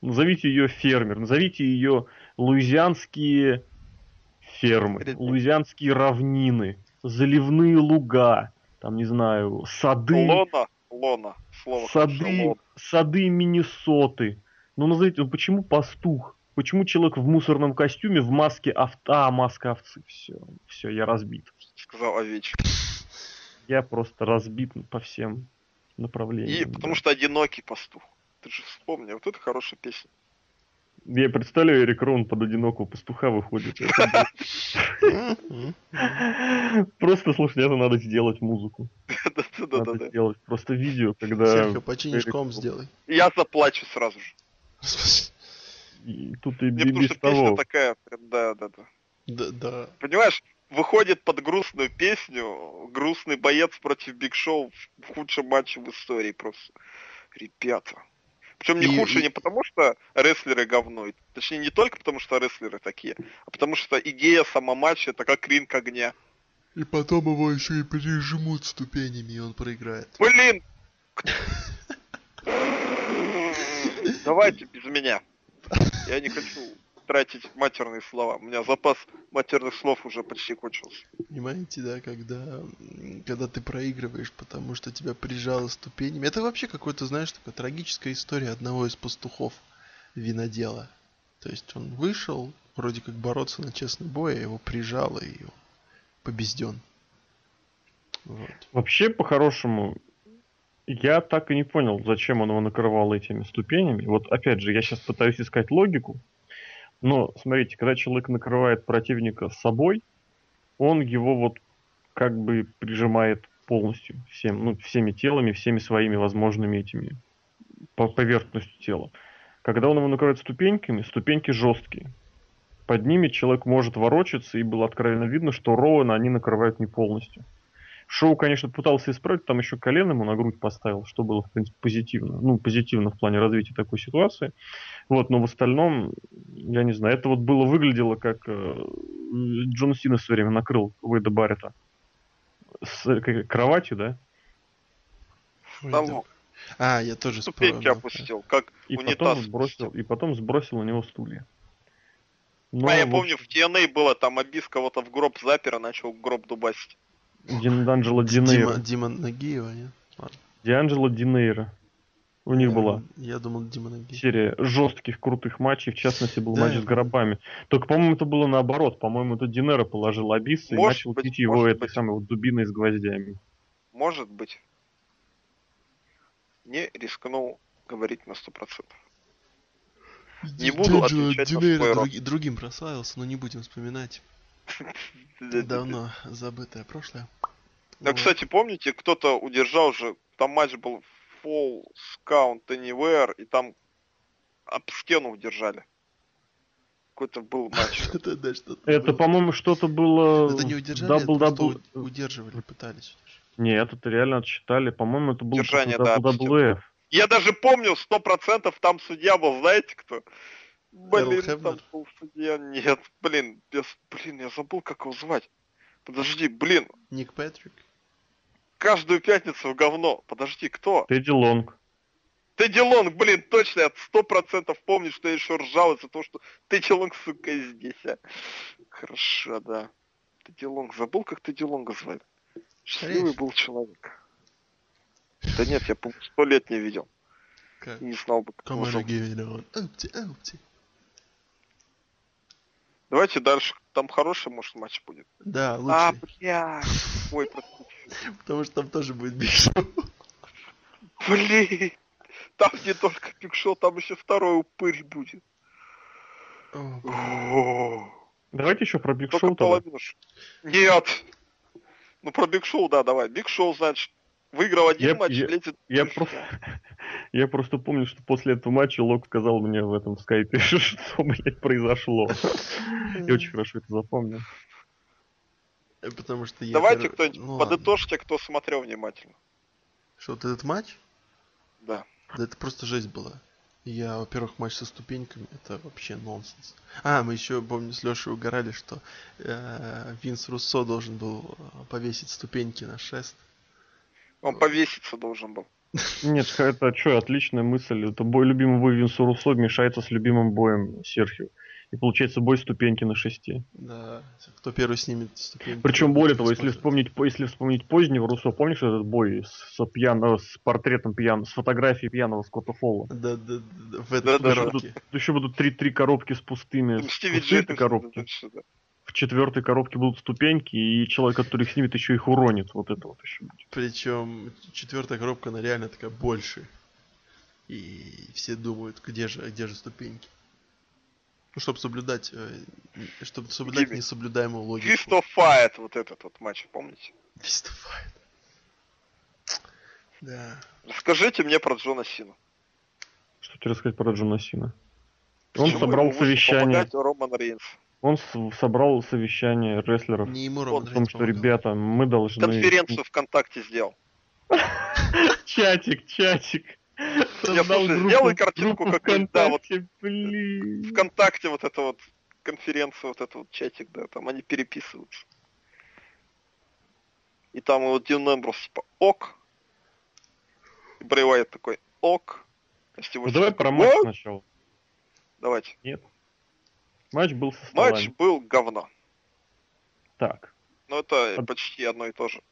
Назовите ее фермер. Назовите ее луизианские фермы, луизианские равнины, заливные луга, там, не знаю, сады. Лона, лона, слово сады, сады Миннесоты. Ну, назовите, ну почему пастух? Почему человек в мусорном костюме, в маске овца, а, маска овцы? Все, все, я разбит. сказал овечек. Я просто разбит по всем И направлениям. потому да. что одинокий пастух. Ты же вспомни, вот это хорошая песня. Я представляю, Эрик Рон под одинокого пастуха выходит. Просто, слушай, это надо сделать музыку. Надо Да-да-да. сделать просто видео, когда... Серхио, починишь ком сделай. Я заплачу сразу же. Тут и без того. такая, прям, да-да-да. Да, да. Понимаешь, выходит под грустную песню грустный боец против Биг Шоу в худшем матче в истории просто. Ребята. Причем не И- худший и- не потому, что рестлеры говно. Точнее, не только потому, что рестлеры такие, а потому что идея сама матча это как ринг огня. И потом его еще и пережмут ступенями, и он проиграет. Блин! Давайте без меня. Я не хочу тратить матерные слова. У меня запас матерных слов уже почти кончился. Понимаете, да, когда, когда ты проигрываешь, потому что тебя прижало ступенями. Это вообще какой-то, знаешь, такая трагическая история одного из пастухов винодела. То есть он вышел, вроде как бороться на честный бой, а его прижало, и он побежден. Вот. Вообще, по-хорошему, я так и не понял, зачем он его накрывал этими ступенями. Вот опять же, я сейчас пытаюсь искать логику. Но, смотрите, когда человек накрывает противника собой, он его вот как бы прижимает полностью всем, ну, всеми телами, всеми своими возможными этими по поверхностью тела. Когда он его накрывает ступеньками, ступеньки жесткие. Под ними человек может ворочаться, и было откровенно видно, что Роуэна они накрывают не полностью. Шоу, конечно, пытался исправить, там еще колено ему на грудь поставил, что было, в принципе, позитивно. Ну, позитивно в плане развития такой ситуации. Вот, но в остальном, я не знаю, это вот было, выглядело как э, Джон Сина в свое время накрыл Уэйда Баррета с э, кроватью, да, Там. А, я тоже ступеньки вспомнил. опустил, как и унитаз. потом сбросил, и потом сбросил на него стулья. Но, а я в помню, в TNA было, там Абис кого-то в гроб запер, а начал гроб дубасить. Данджело Дима, Динейро. Дима Нагиева, нет? Ладно. Дианджело Динейро. У них Я- была Я думал, Дима Нагиев. серия жестких крутых матчей, в частности был Да, матч я с гробами. Только, по-моему, это было наоборот. По-моему, это Динера положил Абисса и начал быть, бить его этой быть. самой вот дубиной с гвоздями. Может быть. Не рискнул говорить на сто процентов. Не буду Д'Анджело отвечать на Динейро свой род. други- другим прославился, но не будем вспоминать. Давно забытое прошлое. Да, кстати, помните, кто-то удержал же, там матч был Fall Count Anywhere, и там об стену удержали. Какой-то был матч. Это, было. по-моему, что-то было... Это не удержали, это удерживали, пытались. Нет, это реально отсчитали. По-моему, это был Удержание, что-то да, WWF. Я даже помню, сто процентов там судья был, знаете кто? Блин, там был судья, нет, блин, без, блин, я забыл, как его звать. Подожди, блин, Ник Патрик. каждую пятницу в говно. Подожди, кто? Тедди Лонг. Тедди Лонг, блин, точно, я сто процентов помню, что я еще ржал из-за того, что Тедди Лонг, сука, здесь, а. Хорошо, да. Тедди Лонг, забыл, как Тедди Лонга звали? Счастливый был человек. Да нет, я, по сто лет не видел. Как? Не знал бы, как он, зовут. жив Давайте дальше. Там хороший, может, матч будет. Да, лучше. А, бля. Ой, простите. Потому что там тоже будет Биг Шоу. Блин. Там не только Биг Шоу, там еще второй упырь будет. Давайте еще про Биг Только Шоу тогда. половину. ш- Нет. Ну, про Биг Шоу, да, давай. Биг Шоу, значит, выиграл один Я- матч, я- лезет... Я просто, я просто помню, что после этого матча Лок сказал мне в этом скайпе, что, блядь, произошло. Я очень хорошо это запомнил. э, Потому что я... Давайте кто-нибудь ну, ладно. подытожьте, кто смотрел внимательно. Что, вот этот матч? Да. Да это просто жесть была. Я, во-первых, матч со ступеньками, это вообще нонсенс. А, мы еще, помню, с Лешей угорали, что э, Винс Руссо должен был э, повесить ступеньки на шест. Он повеситься должен был. Нет, это что, отличная мысль. Это бой любимый бой Винса Руссо мешается с любимым боем Серхио. И получается бой ступеньки на шести. Да, кто первый снимет ступеньки. Причем более того, если вспомнить, по- если вспомнить позднего Руссо, помнишь этот бой с, с пьяно- с портретом пьян, с фотографией пьяного Скотта Фолла? Да, да, да, да, в Да, этом да, Еще да. будут, еще будут три, три коробки с пустыми, с пустыми коробки. В четвертой коробке будут ступеньки, и человек, который их снимет, еще их уронит. Вот это вот еще будет. Причем четвертая коробка, она реально такая больше. И все думают, где же, где же ступеньки. Ну, чтобы соблюдать, чтобы соблюдать Гиммик. несоблюдаемую логику. Fist of Fight, вот этот вот матч, помните? Fist of Fight. Да. Расскажите мне про Джона Сина. Что тебе рассказать про Джона Сина? Он Почему собрал ему вышел совещание. помогать Роман Рейнс? Он с- собрал совещание рестлеров Не ему Роман о том, что, ребята, мы должны... Конференцию ВКонтакте сделал. Чатик, чатик. Я, слушай, сделай картинку, группу как да, вот ВКонтакте, вот это вот конференция, вот это вот чатик, да, там они переписываются. И там вот Дин Эмброс типа ок. И Брэй Уайт такой ок. А Ну, давай про матч сначала. Давайте. Нет. Матч был со Матч столами. был говно. Так, Но это Об- почти одно и то же.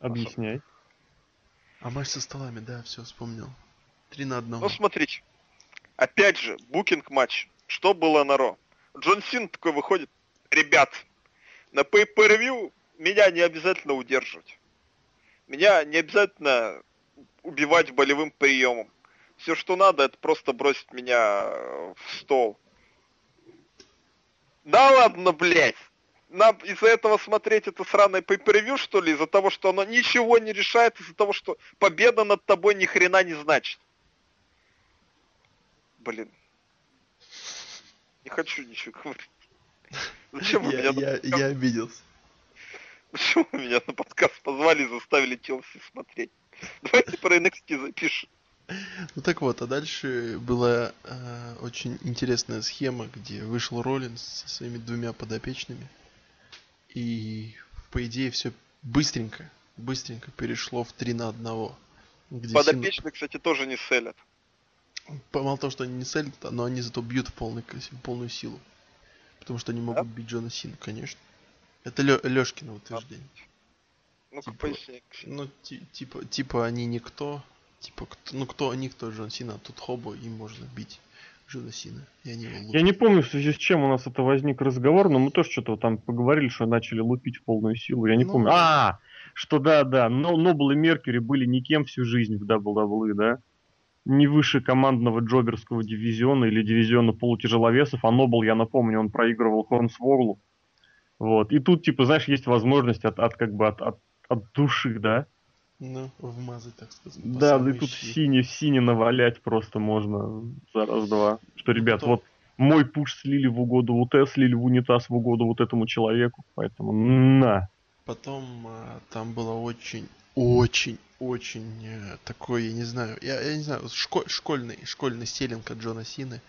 объясняй. А матч со столами, да, все, вспомнил. Три на одного. Ну, смотрите. Опять же, букинг матч. Что было на Ро? Джон Син такой выходит. Ребят, на pay-per-view меня не обязательно удерживать. Меня не обязательно убивать болевым приемом. Все, что надо, это просто бросить меня в стол. Да ладно, блядь. Нам из-за этого смотреть это сраное pay-per-view, что ли? Из-за того, что оно ничего не решает, из-за того, что победа над тобой ни хрена не значит. Блин. Не хочу ничего говорить. Зачем вы меня, на я, подкаст- я обиделся. Вы меня на подкаст позвали и заставили Челси смотреть? Давайте про NXT запишем. Ну так вот, а дальше была э, очень интересная схема, где вышел Роллинс со своими двумя подопечными. И, по идее, все быстренько, быстренько перешло в 3 на 1. Где Подопечные, кстати, тоже не селят. Мало того, что они не селят, но они зато бьют в, полный, полную силу. Потому что они могут бить Джона Сину, конечно. Это Лё, Лёшкино утверждение. Ну-ка, Типа- поясни. Ну, ти- типа, типа они никто. Типа, кто, ну кто они, кто Джон Сина, тут Хобо, им можно бить Джона Сина. Они его Я не помню, в связи с чем у нас это возник разговор, но мы тоже что-то там поговорили, что начали лупить в полную силу. Я не Ну, помню. А, что да, да, но Нобл и Меркьюри были никем всю жизнь в WWE, да? Не выше командного джоберского дивизиона или дивизиона полутяжеловесов, а Нобл, я напомню, он проигрывал Хорнсворлу. Вот. И тут, типа, знаешь, есть возможность от, от как бы от, от, от души, да? Ну, вмазать, так сказать. Да, да тут щи. сине, сине навалять просто можно за раз-два. Что, ребят, кто? вот мой пуш слили в угоду УТ, слили в унитаз в угоду вот этому человеку, поэтому на. Потом а, там было очень, очень, очень э, такой, я не знаю, я, я не знаю, шко- школьный, школьный стилинг от Джона Сины,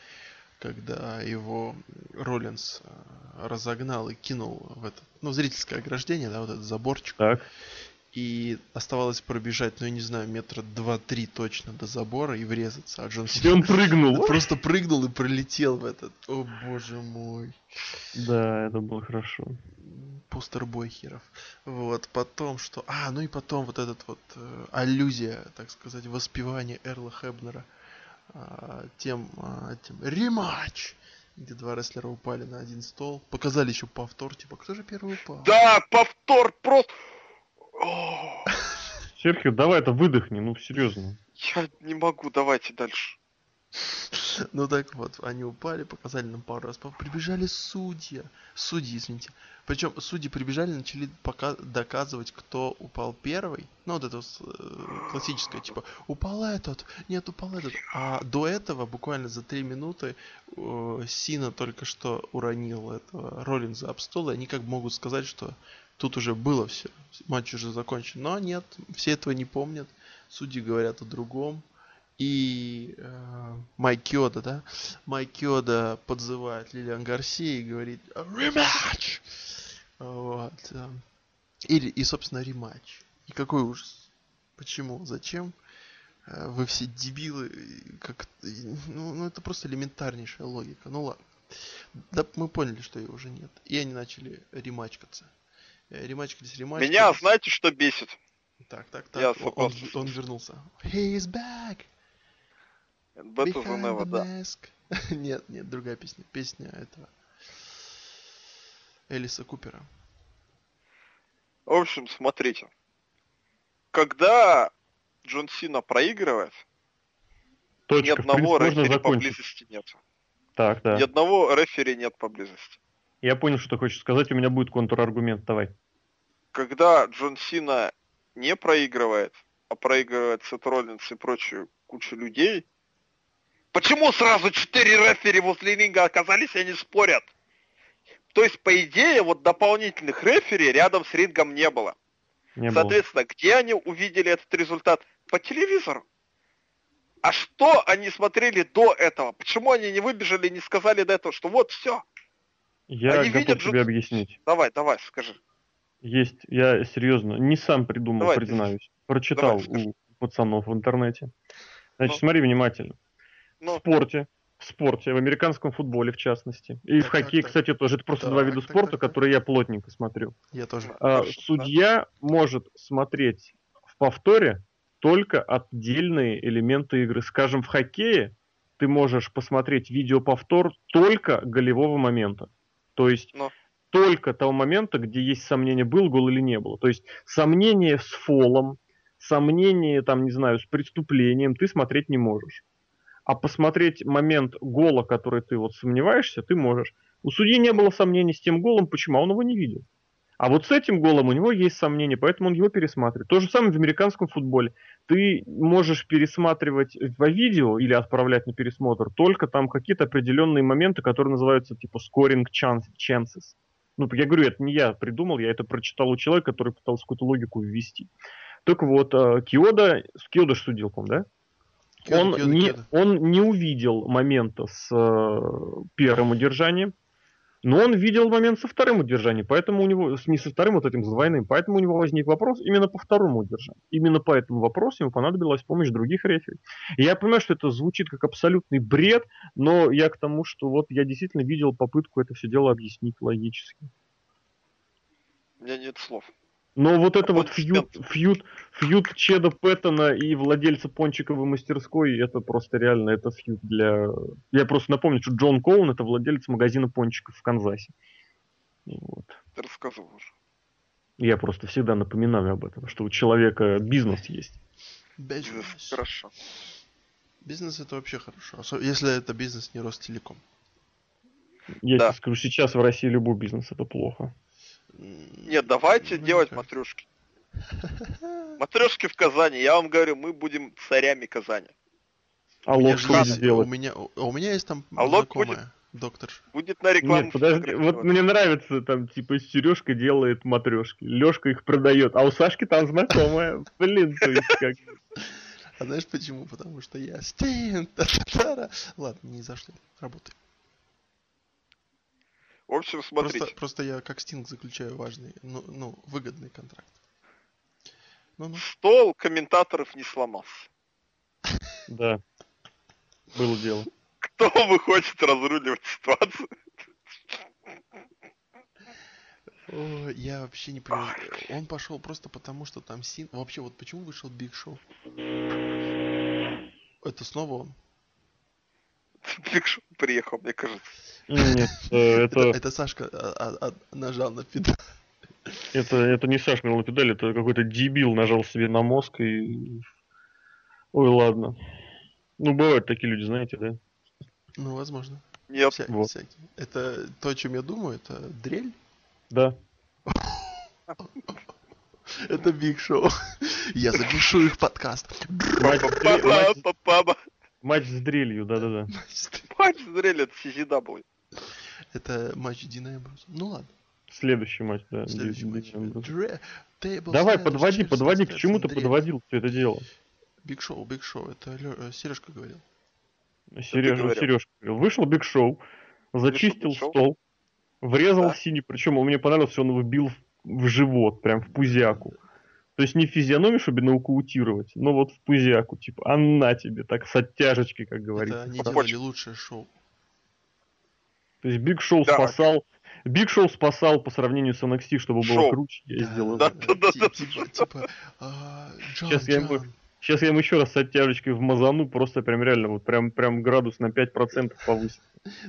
когда его Роллинс э, разогнал и кинул в это, ну, зрительское ограждение, да, вот этот заборчик. Так, и оставалось пробежать, ну я не знаю, метра два-три точно до забора и врезаться, а Джон И Сина он прыгнул. просто прыгнул и пролетел в этот. О боже мой. Да, это было хорошо. Постербой херов. Вот, потом что? А, ну и потом вот этот вот э, аллюзия, так сказать, воспевание Эрла Хебнера а, тем, а, тем рематч, где два рестлера упали на один стол. Показали еще повтор, типа, кто же первый упал? Да, повтор просто... Серхио, давай это выдохни, ну серьезно. я не могу, давайте дальше. Ну так вот, они упали, показали нам пару раз. Прибежали судья. Судьи, извините. Причем судьи прибежали, начали пока доказывать, кто упал первый. Ну, вот это вот, э, классическое, типа, упал этот, нет, упал этот. А до этого, буквально за три минуты, э, Сина только что уронил этого Роллинза об стол, и они как бы могут сказать, что тут уже было все, матч уже закончен. Но нет, все этого не помнят. Судьи говорят о другом. И э, Майк Киода, да? Майк Киода подзывает Лилиан Гарси и говорит «Рематч!» Вот. э, И, и, собственно, рематч. И какой ужас. Почему? Зачем? Э, Вы все дебилы. Как... Ну, ну, это просто элементарнейшая логика. Ну ладно. Да мы поняли, что ее уже нет. И они начали ремачкаться. Э, Ремачкались, ремачкались. Меня, знаете, что бесит? Так, так, Я так. Он, согласен. он вернулся. He is back! Better than Behind ever, the да. mask. нет, нет, другая песня. Песня этого. Элиса Купера. В общем, смотрите. Когда Джон Сина проигрывает, Точка. ни одного рефери поблизости нет. Так, да. Ни одного рефери нет поблизости. Я понял, что ты хочешь сказать. У меня будет контраргумент. Давай. Когда Джон Сина не проигрывает, а проигрывает Сет Роллинс и прочую кучу людей, почему сразу четыре рефери возле ринга оказались и они спорят? То есть, по идее, вот дополнительных рефери рядом с рингом не было. Не было. Соответственно, где они увидели этот результат? По телевизору. А что они смотрели до этого? Почему они не выбежали и не сказали до этого, что вот все, Я они готов видят тебе объяснить. давай, давай, скажи. Есть, я серьезно, не сам придумал, Давай, ты- признаюсь. Прочитал давай, у пацанов в интернете. Значит, Ну. смотри внимательно. В Ну, спорте, в спорте, в американском футболе в частности. И в Так, так, хоккее, так. кстати, тоже. Это просто Так, два вида так, спорта, так, так. которые я плотненько смотрю. Я тоже. А, Хорошо, судья может смотреть в повторе только отдельные элементы игры. Скажем, в хоккее ты можешь посмотреть видеоповтор только голевого момента. То есть Ну. только того момента, где есть сомнение, был гол или не было. То есть сомнение с фолом, сомнение, там, не знаю, с преступлением ты смотреть не можешь. А посмотреть момент гола, который ты вот сомневаешься, ты можешь. У судьи не было сомнений с тем голом, почему? А он его не видел. А вот с этим голом у него есть сомнения, поэтому он его пересматривает. То же самое в американском футболе. Ты можешь пересматривать по видео или отправлять на пересмотр только там какие-то определенные моменты, которые называются типа scoring chance- chances. Ну, я говорю, это не я придумал, я это прочитал у человека, который пытался какую-то логику ввести. Так вот, э, Киода, Киода судил, по да? Киода, он, Киода, не, Киода. он не увидел момента с э, первым удержанием, но он видел момент со вторым удержанием, поэтому у него, не со вторым, вот этим с двойным, поэтому у него возник вопрос именно по второму удержанию. Именно по этому вопросу ему понадобилась помощь других рефери. Я понимаю, что это звучит как абсолютный бред, но я к тому, что вот я действительно видел попытку это все дело объяснить логически. у меня нет слов. Но вот это вот фьюд, фьюд, фьюд Чеда Пэттона и владельца пончиковой мастерской, это просто реально, это фьюд для... Я просто напомню, что Джон Коун это владелец магазина пончиков в Канзасе. Вот. Ты рассказывал уже. Я просто всегда напоминаю об этом, что у человека бизнес есть. Бизнес. Хорошо. Бизнес это вообще хорошо. Если это бизнес не Ростелеком. Я Да. тебе скажу, сейчас в России любой бизнес это плохо. Нет, давайте ну, делать как. матрешки. Матрешки в Казани. Я вам говорю, мы будем царями Казани. А лог что есть- будет делать? У меня, у меня есть там А знакомая, доктор. Будет на рекламу. Нет, подожди, вот мне нравится, там, типа, Сережка делает матрешки, Лешка их продает, а у Сашки там знакомая. Блин, то есть как... А знаешь почему? Потому что я Стин. Ладно, не зашло. Работай. В общем, смотрите. Просто, просто я как Стинг заключаю важный, ну, ну, выгодный контракт. Ну-ну. Стол комментаторов не сломался. Да. Было дело. Кто выходит разруливать ситуацию? О, я вообще не понимаю. Он пошел просто потому, что там Син... Вообще, вот почему вышел Биг Шоу? Это снова он? Биг Шоу приехал, мне кажется. Нет, э, Это, это, Сашка а, а, а, нажал на педаль. это, это не Саш нажал на педаль, это какой-то дебил нажал себе на мозг и... Ой, ладно. Ну, бывают такие люди, знаете, да? Ну, возможно. Нет, Вся- Вот. всякие. Это то, о чем я думаю, это дрель. Да. Это Биг Шоу. Я запишу их подкаст. Матч, с дре- матч- Па-па-па-па. матч с дрелью, да-да-да. Это CZW. Это матч Дина Эмброуза. Ну ладно, Следующий матч, да. следующий матч. Давай, подводи, подводи, к чему ты подводил все это дело? Биг Шоу, Биг Шоу. Это Лё- э, Сережка говорил. Сережа, говорил. Сережка говорил. Вышел Биг Шоу, зачистил Шоу. стол, врезал Да. Сине, причем он мне понравился, он его бил в, живот, прям в пузяку. То есть не в физиономию, чтобы нокаутировать, но вот в пузяку, типа, а на тебе, так с оттяжечки, как Это говорится. они По делали лучшее шоу. То есть Биг Шоу Да. спасал, Биг Шоу спасал по сравнению с NXT, чтобы было Шоу. круче, я сделал. Да, да, да, Ти- Типа, типа, а, Джон, Сейчас я ему-. Сейчас я ему еще раз с оттяжечкой вмазану, просто прям реально, вот прям, прям градус на 5% повысит.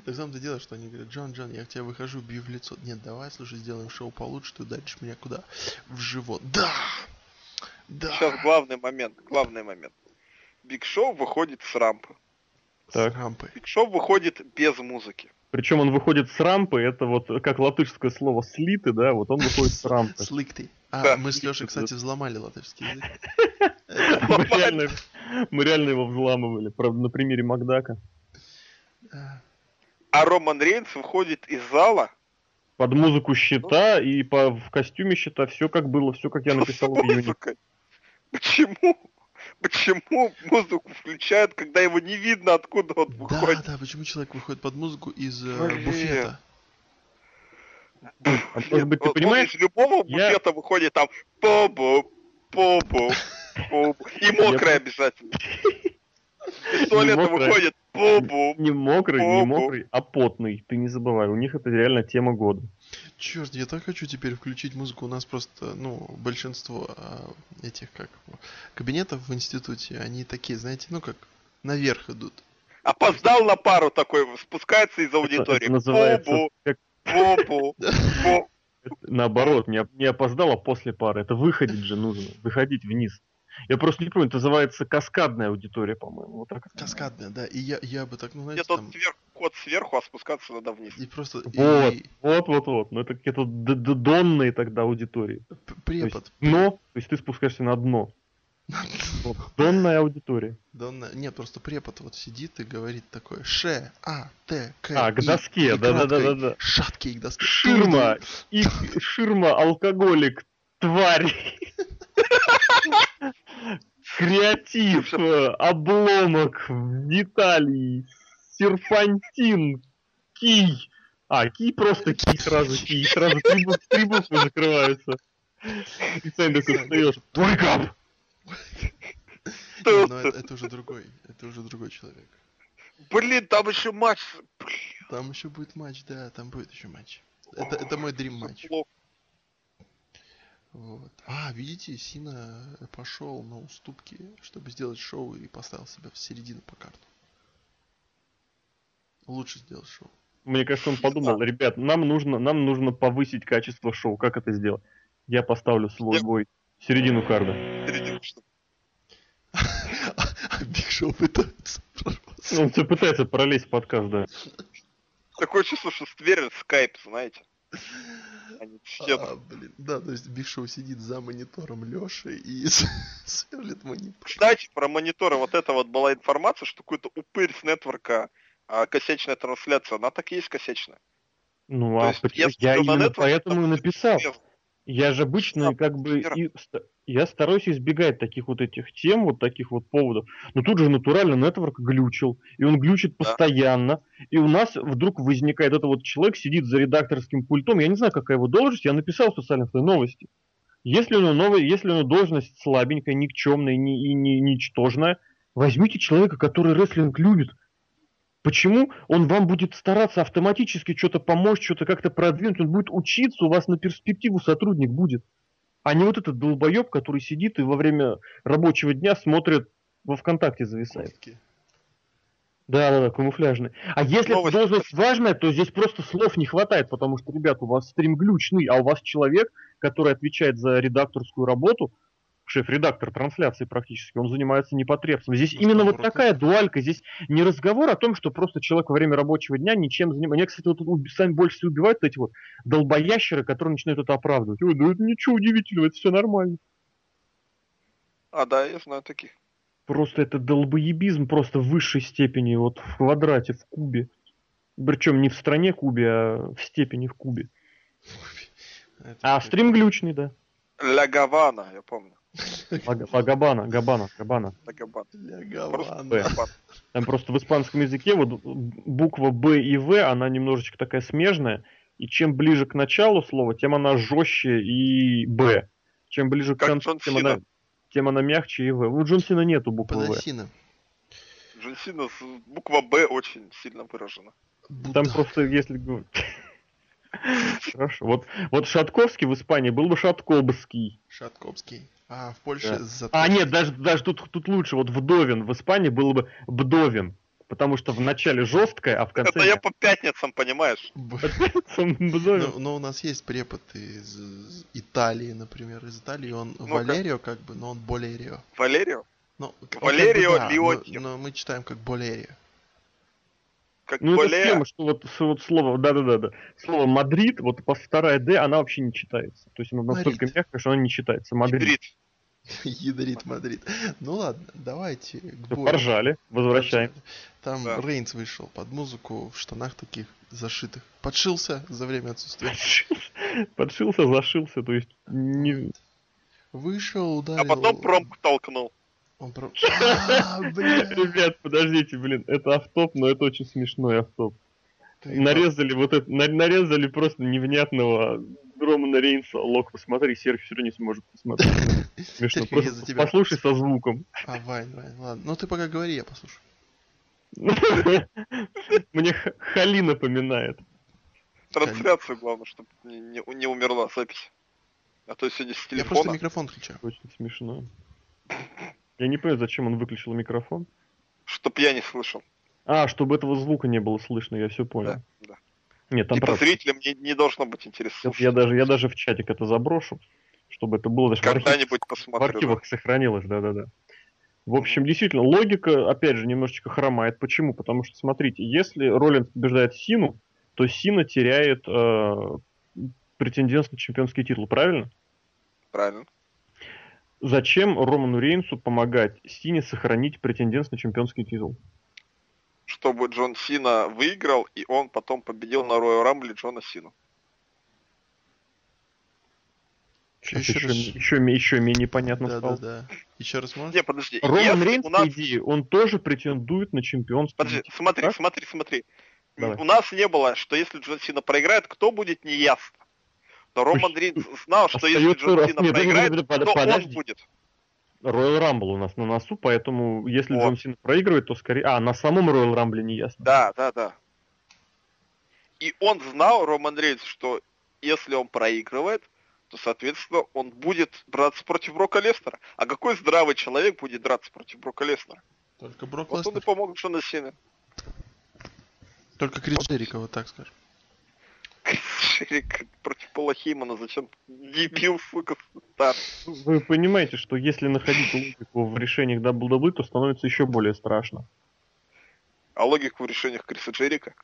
Так в том-то дело, что они говорят, Джон, Джон, я к тебе выхожу, бью в лицо. Нет, давай, слушай, сделаем шоу получше, ты ударишь меня куда? В живот. Да! Да! Сейчас главный момент, главный момент. Биг Шоу выходит с рампы. Так. С рампы. Биг Шоу выходит без музыки. Причем он выходит с рампы, это вот как латышское слово slikti, да, вот он выходит с рампы. Slikti. А, Да. мы с Лешей, кстати, взломали латышский язык. Мы реально, мы реально его взламывали, правда, на примере Макдака. А, Роман Рейнс выходит из зала Под музыку щита и по, в костюме щита все как было, все как я написал в июне. Почему? Почему музыку включают, когда его не видно, откуда он Да, выходит? да, почему человек выходит под музыку из э, Блин. буфета? А может быть, ты Он- он понимаешь, из любого я- буфета выходит там побу, побу, побу. И мокрый обязательно. Из туалета выходит побу. не мокрый, не мокрый, а потный, ты не забывай, у них это реально тема года. Черт, я так хочу теперь включить музыку. У нас просто, ну, большинство а, этих, как, кабинетов в институте, они такие, знаете, ну, как наверх идут. Опоздал на пару такой, спускается из аудитории. это называется Побу, как побу, побу. наоборот, не, не опоздал, а после пары. Это выходить же нужно, выходить вниз. Я просто не помню, это называется каскадная аудитория, по-моему. Вот так Каскадная, да. И я, я бы так, ну, знаете, Где-то там... сверху, код сверху, а спускаться надо вниз. И просто... Вот, и вот, вот, вот. Ну это какие-то донные тогда аудитории. п- То есть препод. дно, то есть ты спускаешься на дно. Вот, донная аудитория. Да он, на- нет, просто препод вот сидит и говорит такое Ш, А, Т, К, А, к И, доске, краткой Шаткий к доске. Ширма, и ширма, алкоголик, тварь. Креатив, э, обломок, детали, серпантин, кий. А, кий просто кий сразу, кий. Сразу три, буквы- три буквы закрываются. И сам такой встаешь. Wake up! Ну это, это уже другой, это уже другой человек. Блин, там еще матч. Там еще будет матч, да, там будет еще матч. Это, это мой дрим матч. плохо. Вот. А, видите, Сина пошел на уступки, чтобы сделать шоу и поставил себя в середину по карту. Лучше сделать шоу. Мне кажется, он подумал, ребят, нам нужно, нам нужно повысить качество шоу. Как это сделать? Я поставлю свой Я- бой в середину карда. Середину, что- А Биг Шоу пытается прорваться. Он все пытается пролезть в подкаст, да. Такое чувство, что стверит скайп, знаете. Они все А, блин. Да, то есть Биг Шоу сидит за монитором Леши и сверлит монитор. Кстати, про мониторы вот это вот была информация, что какой-то упырь с нетворка а, косячная трансляция, она так и есть косячная. Ну, То а есть, я на именно Netflix, поэтому и написал. Я же обычно как бы и я стараюсь избегать таких вот этих тем, вот таких вот поводов. Но тут же натурально нетворк глючил, и он глючит Да. постоянно. И у нас вдруг возникает этот вот человек, сидит за редакторским пультом, я не знаю, какая его должность, я написал в социальных новости. Если у него новая, если у него должность слабенькая, никчемная и не, и не, ничтожная, возьмите человека, который рестлинг любит. Почему он вам будет стараться автоматически что-то помочь, что-то как-то продвинуть? Он будет учиться, у вас на перспективу сотрудник будет. А не вот этот долбоеб, который сидит и во время рабочего дня смотрит во ВКонтакте зависает. Да, да, да, камуфляжный. А если Новость. должность важная, то здесь просто слов не хватает, потому что, ребят, у вас стрим глючный, а у вас человек, который отвечает за редакторскую работу, шеф-редактор трансляции практически, он занимается непотребством. Здесь ну, именно вот такая дуалька, здесь не разговор о том, что просто человек во время рабочего дня ничем занимается. Меня, кстати, вот сами больше всего убивают эти вот долбоящеры, которые начинают это оправдывать. Ой, да это ничего удивительного, это все нормально. А, да, я знаю таких. Просто это долбоебизм просто в высшей степени, вот в квадрате, в кубе. Причем не в стране кубе, а в степени в кубе. Это а стрим глючный, да. Ля Гавана, я помню. Лагабана, Габана, Габана. Там просто в испанском языке вот буква Б и В, она немножечко такая смежная, и чем ближе к началу слова, тем она жестче и Б. Чем ближе к концу, тем она, тем она мягче и В. У Джон Сина нету буквы В. Джон Сина буква Б очень сильно выражена. Там просто, если... Хорошо. Вот, вот Шатковский в Испании был бы Шатковский. Шатковский. А в Польше да. за... А нет, даже, даже тут, тут лучше. Вот Вдовин в Испании был бы Бдовин. Потому что в начале жесткое, а в конце... Это я по пятницам, понимаешь? По пятницам но, но у нас есть препод из Италии, например, из Италии. Он ну Валерио как бы, но он Болерио. Валерио? Ну, Валерио как бы, да, но, но мы читаем как Болерио. Как ну, более... это схема, что вот, вот слово, да-да-да, да, слово Мадрид, вот по вторая Д, она вообще не читается. То есть она настолько Мадрид. мягкая, что она не читается. Мадрид. Ядрит Мадрид. Ну ладно, давайте к бою. Поржали, возвращаем. Там да. Рейнс вышел под музыку в штанах таких зашитых. Подшился за время отсутствия. Подшился, зашился, то есть не... Вышел, ударил. А потом промку толкнул. Он про... А, Ребят, подождите, блин, это офтоп, но это очень смешной офтоп. Нарезали вот это, нарезали просто невнятного Романа Рейнса. Лок, посмотри, Серхи все равно не сможет посмотреть. Смешно, просто послушай со звуком. А, Вань, Вань, ладно. Ну ты пока говори, я послушаю. Мне Хали напоминает. Трансляцию главное, чтобы не, не, не умерла запись. А то сегодня с телефона... Я просто микрофон включаю. Очень смешно. Я не понимаю, зачем он выключил микрофон. Чтоб я не слышал. А, чтобы этого звука не было слышно, я все понял. Да, да. Нет, там типа правда. зрителям не, не должно быть интересно. Я, даже, я даже в чатик это заброшу, чтобы это было даже Когда-нибудь посмотрю. В архивах да. сохранилось, да-да-да. В общем, действительно, логика, опять же, немножечко хромает. Почему? Потому что, смотрите, если Роллинс побеждает Сину, то Сина теряет э, претендентство на чемпионский титул, правильно? Правильно. Зачем Роману Рейнсу помогать Сине сохранить претендентство на чемпионский титул? Чтобы Джон Сина выиграл, и он потом победил на Роyal Рамбле Джона Сину. Еще, еще, раз... еще, еще менее понятно да, стало. Да, да. Еще раз можно? Не, подожди. Роман Рейнс, у нас... по идее, он тоже претендует на чемпионство. Подожди, смотри, так? смотри, смотри. Давай. У нас не было, что если Джон Сина проиграет, кто будет, не Но Роман Рейнс знал, что если Джон Сина проиграет, то он будет. Royal Rumble у нас на носу, поэтому если вот. Джон Сина проигрывает, то скорее... А, на самом Royal Rumble не ясно. Да, да, да. И он знал, Роман Рейнс, что если он проигрывает, то, соответственно, он будет драться против Брока Лестера. А какой здравый человек будет драться против Брока Лестера? Только Брок вот Лестер. он и помог Джона Сина. Только Крис Джерика, вот так скажем. Шерик против Пола Хеймана, зачем дебил, сука, стар. Вы понимаете, что если находить логику в решениях WWE, то становится еще более страшно. А логику в решениях Криса Джерика?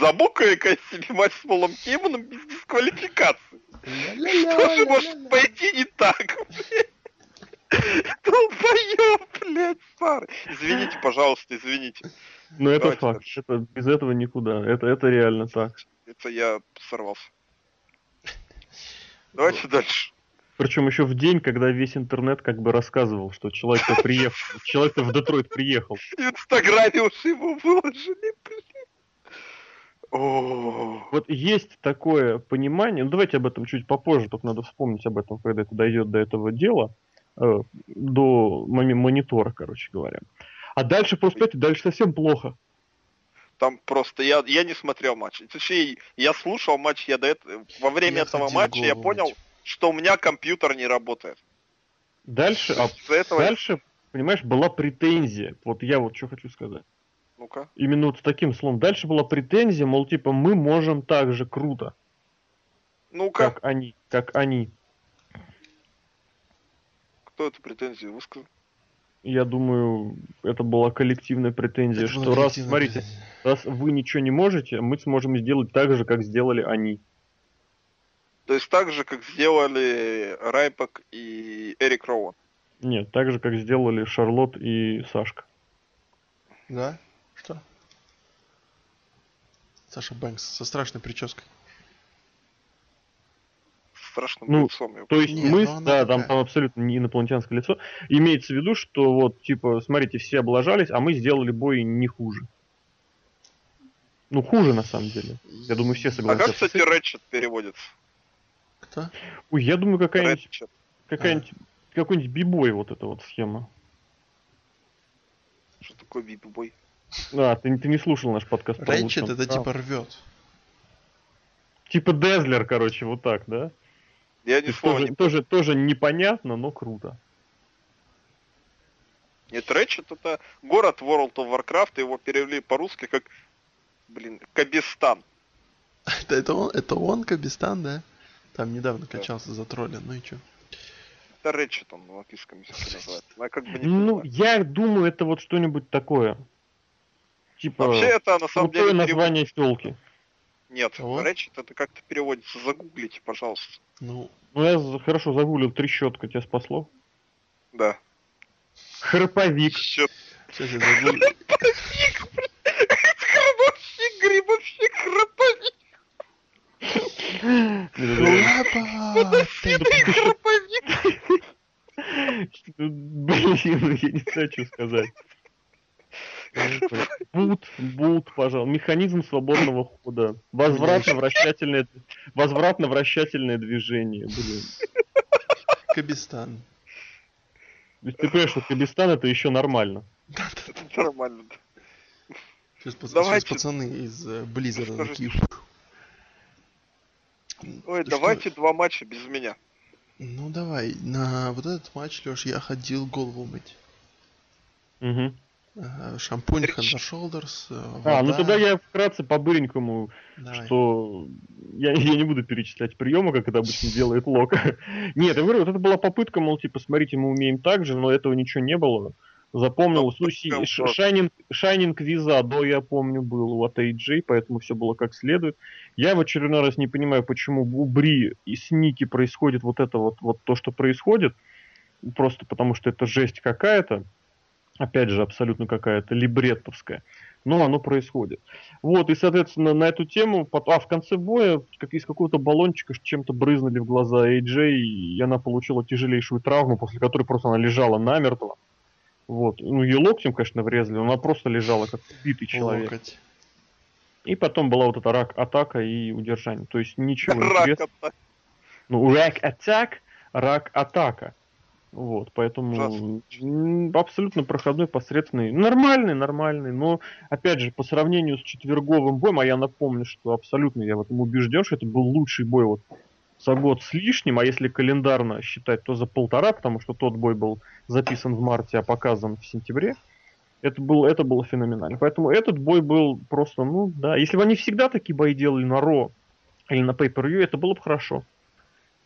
Забукай-ка себе матч с Полом Хейманом без дисквалификации. Что же может пойти не так, Долбоёб, блядь, старый. Извините, пожалуйста, извините. Но это факт. Это, без этого никуда. Это, это реально так. Это я сорвался. Давайте дальше. Причем еще в день, когда весь интернет как бы рассказывал, что человек-то приехал. Человек-то в Детройт приехал. В Инстаграме уж его выложили, блин. Вот есть такое понимание, ну давайте об этом чуть попозже, только надо вспомнить об этом, когда это дойдет до этого дела, э, до монитора, короче говоря. А дальше просто, это дальше совсем плохо. Там просто я, я не смотрел матч. Точнее, я слушал матч, я до этого, во время я этого матча я понял, матч. что у меня компьютер не работает. Дальше, а этого... дальше, понимаешь, была претензия. Вот я вот что хочу сказать. Ну-ка. Именно вот с таким словом. Дальше была претензия, мол, типа, мы можем так же круто. Ну-ка. Как они, как они. Кто эту претензию высказал? Я думаю, это была коллективная претензия, это что раз, смотрите, претензия. раз вы ничего не можете, мы сможем сделать так же, как сделали они. То есть так же, как сделали Райпак и Эрик Роуэн? Нет, так же, как сделали Шарлот и Сашка. Да? Что? Саша Бэнкс со страшной прической. Страшным ну, лицом. То есть Нет, мы, ну, да, там, там абсолютно не инопланетянское лицо. Имеется в виду, что вот, типа, смотрите, все облажались, а мы сделали бой не хуже. Ну, хуже на самом деле. Я думаю, все согласятся. А как, кстати, Рэтчет переводится? Кто? Ой, я думаю, какая-нибудь какая-нибудь а. какой-нибудь бибой вот эта вот схема. Что такое бибой? А, ты, ты не слушал наш подкаст. Рэнчет это типа рвет. Типа Дезлер, короче, вот так, да? Я не тоже, не... тоже, тоже непонятно, но круто. Нет, Рэтчет это город World of Warcraft, его перевели по-русски как, блин, Кабистан. Это, это, он, это он Кабистан, да? Там недавно да. качался за тролля, ну и чё? Это Рэтчет он в английском языке называется. Я как бы не ну, я думаю, это вот что-нибудь такое. Типа, Вообще это на самом деле... название щелки. Нет, вот. Ratchet это как-то переводится. Загуглите, пожалуйста. Ну, ну я хорошо загуглил трещотка, тебя спасло? Да. Храповик. Сейчас загуглю. Храповик, Храповик, грибовщик, храповик. Храповик. Блин, я не знаю, что сказать. Бут, бут, пожалуйста. Механизм свободного хода. Возвратно-вращательное, возвратно-вращательное движение. Блин. Кабистан. То есть ты понимаешь, что Кабистан это еще нормально. Это нормально, да. Сейчас, давайте... сейчас пацаны из Близзарда э, такие... Ой, Ты давайте что? два матча без меня. Ну давай, на вот этот матч, Леш, я ходил голову мыть. Угу. Шампунь Hand Shoulders. Вода. А, ну тогда я вкратце по-быренькому, что я, я не буду перечислять приемы, как это обычно делает Лок. Нет, я говорю, вот это была попытка, мол, типа, смотрите, мы умеем так же, но этого ничего не было. Запомнил, ну, Шайнинг, Шайнинг Виза, до я помню, был от AJ, поэтому все было как следует. Я в очередной раз не понимаю, почему у Бри и с Ники происходит вот это вот, вот то, что происходит. Просто потому что это жесть какая-то опять же, абсолютно какая-то либреттовская. Но оно происходит. Вот, и, соответственно, на эту тему, а в конце боя, как из какого-то баллончика чем-то брызнули в глаза AJ, и она получила тяжелейшую травму, после которой просто она лежала намертво. Вот. Ну, ее локтем, конечно, врезали, но она просто лежала как убитый человек. Локоть. И потом была вот эта рак-атака и удержание. То есть ничего интересного. Ну, рак-атак, рак-атака. Вот, поэтому Ужасно. абсолютно проходной, посредственный, нормальный, нормальный, но, опять же, по сравнению с четверговым боем, а я напомню, что абсолютно я в этом убежден, что это был лучший бой вот за год с лишним, а если календарно считать, то за полтора, потому что тот бой был записан в марте, а показан в сентябре, это, был, это было феноменально. Поэтому этот бой был просто, ну да, если бы они всегда такие бои делали на Ро или на Pay Per это было бы хорошо.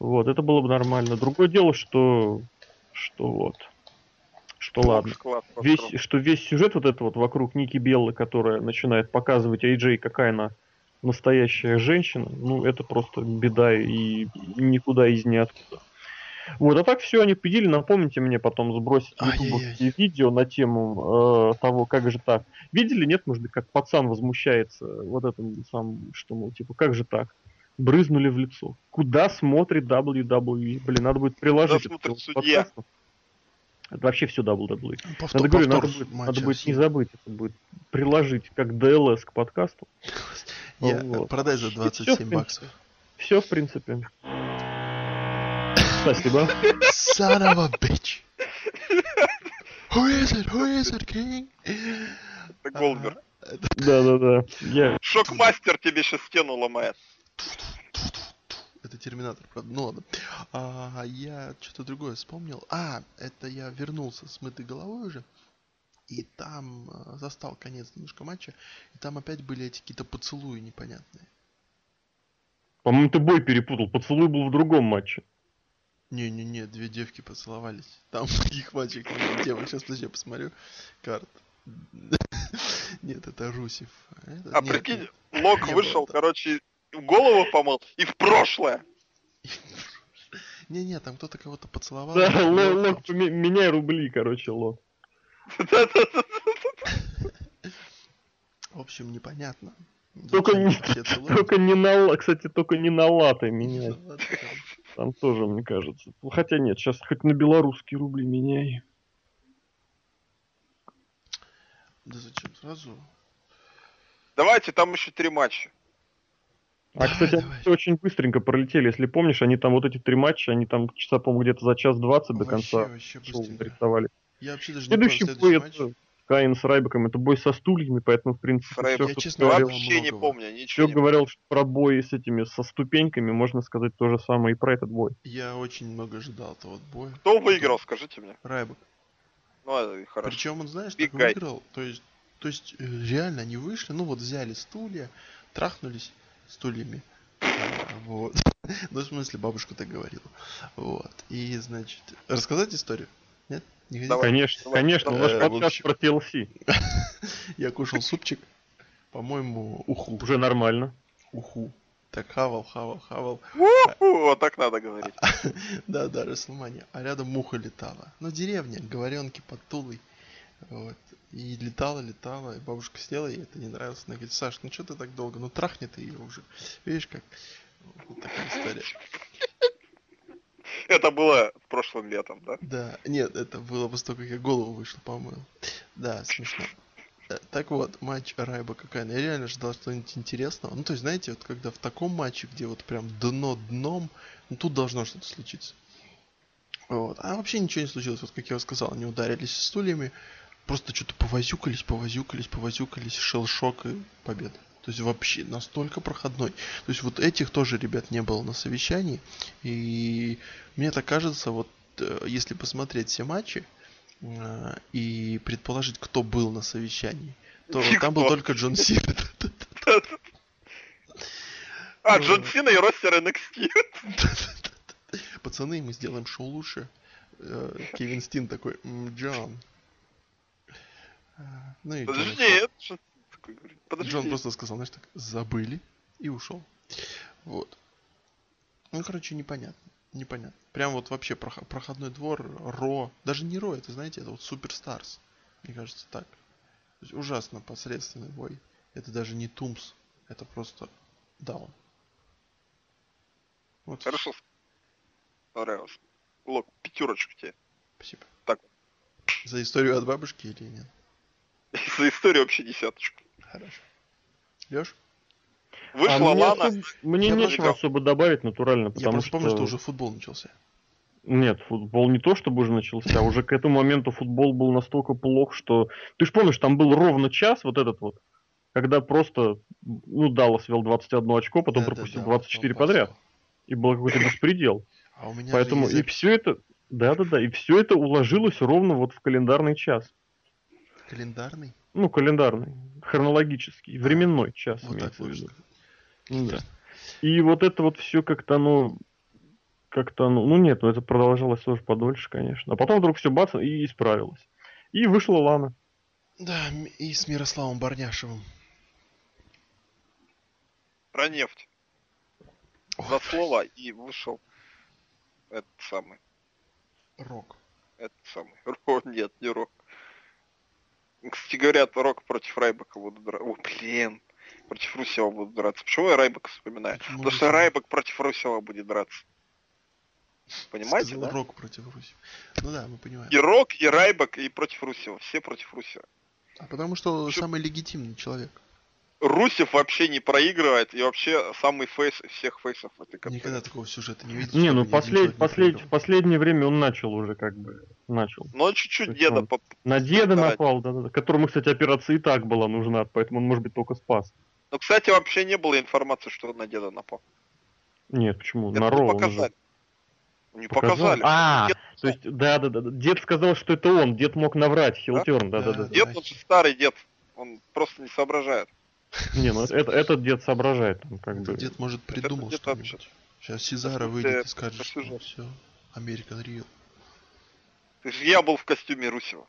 Вот, это было бы нормально. Другое дело, что что вот, что ладно. Весь, что весь сюжет вот это вот вокруг Ники Беллы, которая начинает показывать AJ, какая она настоящая женщина, ну это просто беда и никуда из ниоткуда. Вот, а так все они победили. Напомните мне потом сбросить ютубовские видео на тему э, того, как же так. Видели, нет, может быть, как пацан возмущается вот этим самым, что, мол, типа, как же так? Брызнули в лицо. Куда смотрит WWE? Блин, надо будет приложить. Куда смотрит судья? Это вообще все WWE. Повтор, надо, говорю, надо, будет, надо будет не забыть, это будет приложить как DLS к подкасту. Я, Вот. продай за И всё, в 27 принципе. баксов. Все, в принципе. Спасибо. Son of a bitch. Who is it? Who is it, King? Это Голдберг. А, это- Да-да-да. Я... Шокмастер тебе сейчас стену ломает. Это Терминатор, правда. Ну ладно. А, я что-то другое вспомнил. А, это я вернулся с мытой головой уже. И там э, застал конец немножко матча. И там опять были эти какие-то поцелуи непонятные. По-моему, ты бой перепутал. Поцелуй был в другом матче. Не-не-не, две девки поцеловались. Там таких матчей девок. Сейчас, подожди, я посмотрю. Карт. Нет, это Русев. Это- А нет, прикинь, нет. Лок вышел, короче, голову помыл и в прошлое. Не-не, там кто-то кого-то поцеловал. Да, лок, меняй рубли, короче, лок. В общем, непонятно. Только не, только не на, ла- кстати, только не на латы меняй. Там тоже, мне кажется. Ну, Хотя нет, сейчас хоть на белорусские рубли меняй. Да зачем сразу? Давайте, там еще три матча. А, Давай, кстати, давай. всё очень быстренько пролетели. Если помнишь, они там вот эти три матча, они там часа, по-моему, где-то за час двадцать до конца вообще шоу нарисовали. Я вообще даже не помню Следующий бой следующий матч. это Каин с Райбеком, это бой со стульями, поэтому, в принципе, Райбек. все, Я, что честно говорил, Вообще не помню, ничего не говорил что про бой с этими, со ступеньками, можно сказать то же самое и про этот бой. Я очень много ожидал этого вот боя. Кто выиграл, скажите мне. Райбек. Ну, это хорошо. Причем он, знаешь, Big так guy. выиграл. То есть, то есть э, реально они вышли, ну вот взяли стулья, трахнулись стульями. А, Вот. Ну, в смысле, бабушка так говорила. Вот. И, значит, рассказать историю? Нет? Не хотите? Давай. конечно, давай, конечно, давай. наш Э, в подкаст про TLC. Я кушал супчик, по-моему, уху. Уже нормально. Уху. Так хавал, хавал, хавал. У-ху, Вот так надо говорить. Да, да, Расселмания. А рядом муха летала. Ну, деревня, говоренки под Тулой. Вот. И летала, летала, и бабушка села, ей это не нравилось. Она говорит, Саш, ну что ты так долго? Ну трахни ты ее уже. Видишь как? Вот такая история. Это было прошлым летом, да? Да, нет, это было после того, как я голову вышла, помыл. Да, смешно. Э, Так вот, матч Райба Кокайна. Я реально ждал что-нибудь интересного. Ну, то есть, знаете, вот когда в таком матче, где вот прям дно дном, ну, тут должно что-то случиться. Вот. А вообще ничего не случилось. Вот как я сказал, они ударились стульями, просто что-то повозюкались, повозюкались, повозюкались, шелшок и победа. То есть вообще настолько проходной. То есть вот этих тоже ребят не было на совещании. И мне так кажется, вот э, если посмотреть все матчи э, и предположить, кто был на совещании, то Никто. там был только Джон Сина. А, Ну. Джон Сина и ростер NXT. Пацаны, мы сделаем шоу лучше. Э, Кевин Стин такой, «М, Джон. Ну и Джон Подожди, говорит? Подожди. Джон просто сказал, знаешь, так, забыли и ушел. Вот. Ну, короче, непонятно. Непонятно. Прям вот вообще прох- проходной двор, Ро. Даже не Ро, это, знаете, это вот Суперстарс. Мне кажется, так. То есть ужасно посредственный бой. Это даже не Тумс. Это просто даун. Вот. Хорошо. Понравилось. Лок, пятерочку тебе. Спасибо. Так. За историю от бабушки или нет? За историю вообще десяточку. Хорошо. Леш? Вышла А мне, Лана. особо- мне Я нечего просто- особо добавить натурально, Я потому просто что... помню, что уже футбол начался. Нет, футбол не то, чтобы уже начался, уже к этому моменту футбол был настолько плох, что... Ты же помнишь, там был ровно час вот этот вот, когда просто, ну, Даллас вел 21 очко, потом Да, да, пропустил да, 24 потом подряд. пошел. И был какой-то беспредел. А у меня Поэтому же и все это... Да-да-да, и все это уложилось ровно вот в календарный час. Календарный. Ну, календарный, хронологический, временной час. Вот так имеется в виду. сказать. Да. И вот это вот все как-то, ну, как-то, ну, ну нет, ну это продолжалось тоже подольше, конечно. А потом вдруг все бац, и исправилось. И вышла Лана. Да, и с Мирославом Барняшевым. Про нефть. За слово и вышел этот самый. Рок. Этот самый. Ро, нет, не Рок. Кстати, говорят, Рок против Райбека будут драться. О, блин. Против Русева будут драться. Почему я Райбека вспоминаю? Почему Потому что Русева? Райбек против Русева будет драться. Понимаете, Сказал да? Рок против Руси. Ну да, мы понимаем. И Рок, и Райбек, и против Русева. Все против Русева. А потому что Чё- самый легитимный человек. Русев вообще не проигрывает и вообще самый фейс всех фейсов в этой категории. Никогда такого сюжета не видел. Не, ну послед, послед, в последнее время он начал уже как бы начал. Ну он чуть-чуть деда он На деда напал, да, да, которому, кстати, операция и так была нужна, поэтому он, может быть, только спас. Ну, кстати, вообще не было информации, что на деда напал. Нет, почему? Это на Ро показали. Не показали. А, дед... то есть, да, да, да. Дед сказал, что это он. Дед мог наврать. Хилтерн, да, да, да. Дед, он же старый дед. Он просто не соображает. Не, ну это, этот дед соображает. Он как бы... Дед может придумал что-нибудь. Сейчас Сезара выйдет и скажет, что все, Американ Рио. То есть я был в костюме Русева.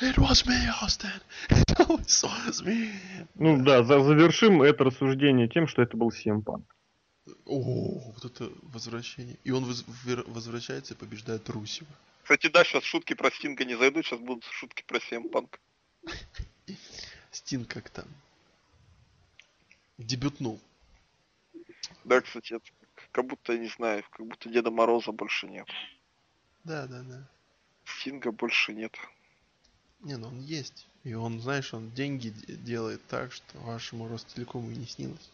It was me, Austin. It was me. Ну да, за завершим это рассуждение тем, что это был CM Punk. О, вот это возвращение. И он возвращается и побеждает Русева. Кстати, да, сейчас шутки про Стинга не зайдут, сейчас будут шутки про CM Punk. Стинг как там дебютнул. Да, кстати, это как будто, не знаю, как будто Деда Мороза больше нет. Да, да, да. Стинга больше нет. Не, ну он есть. И он, знаешь, он деньги делает так, что вашему Ростелекому и не снилось.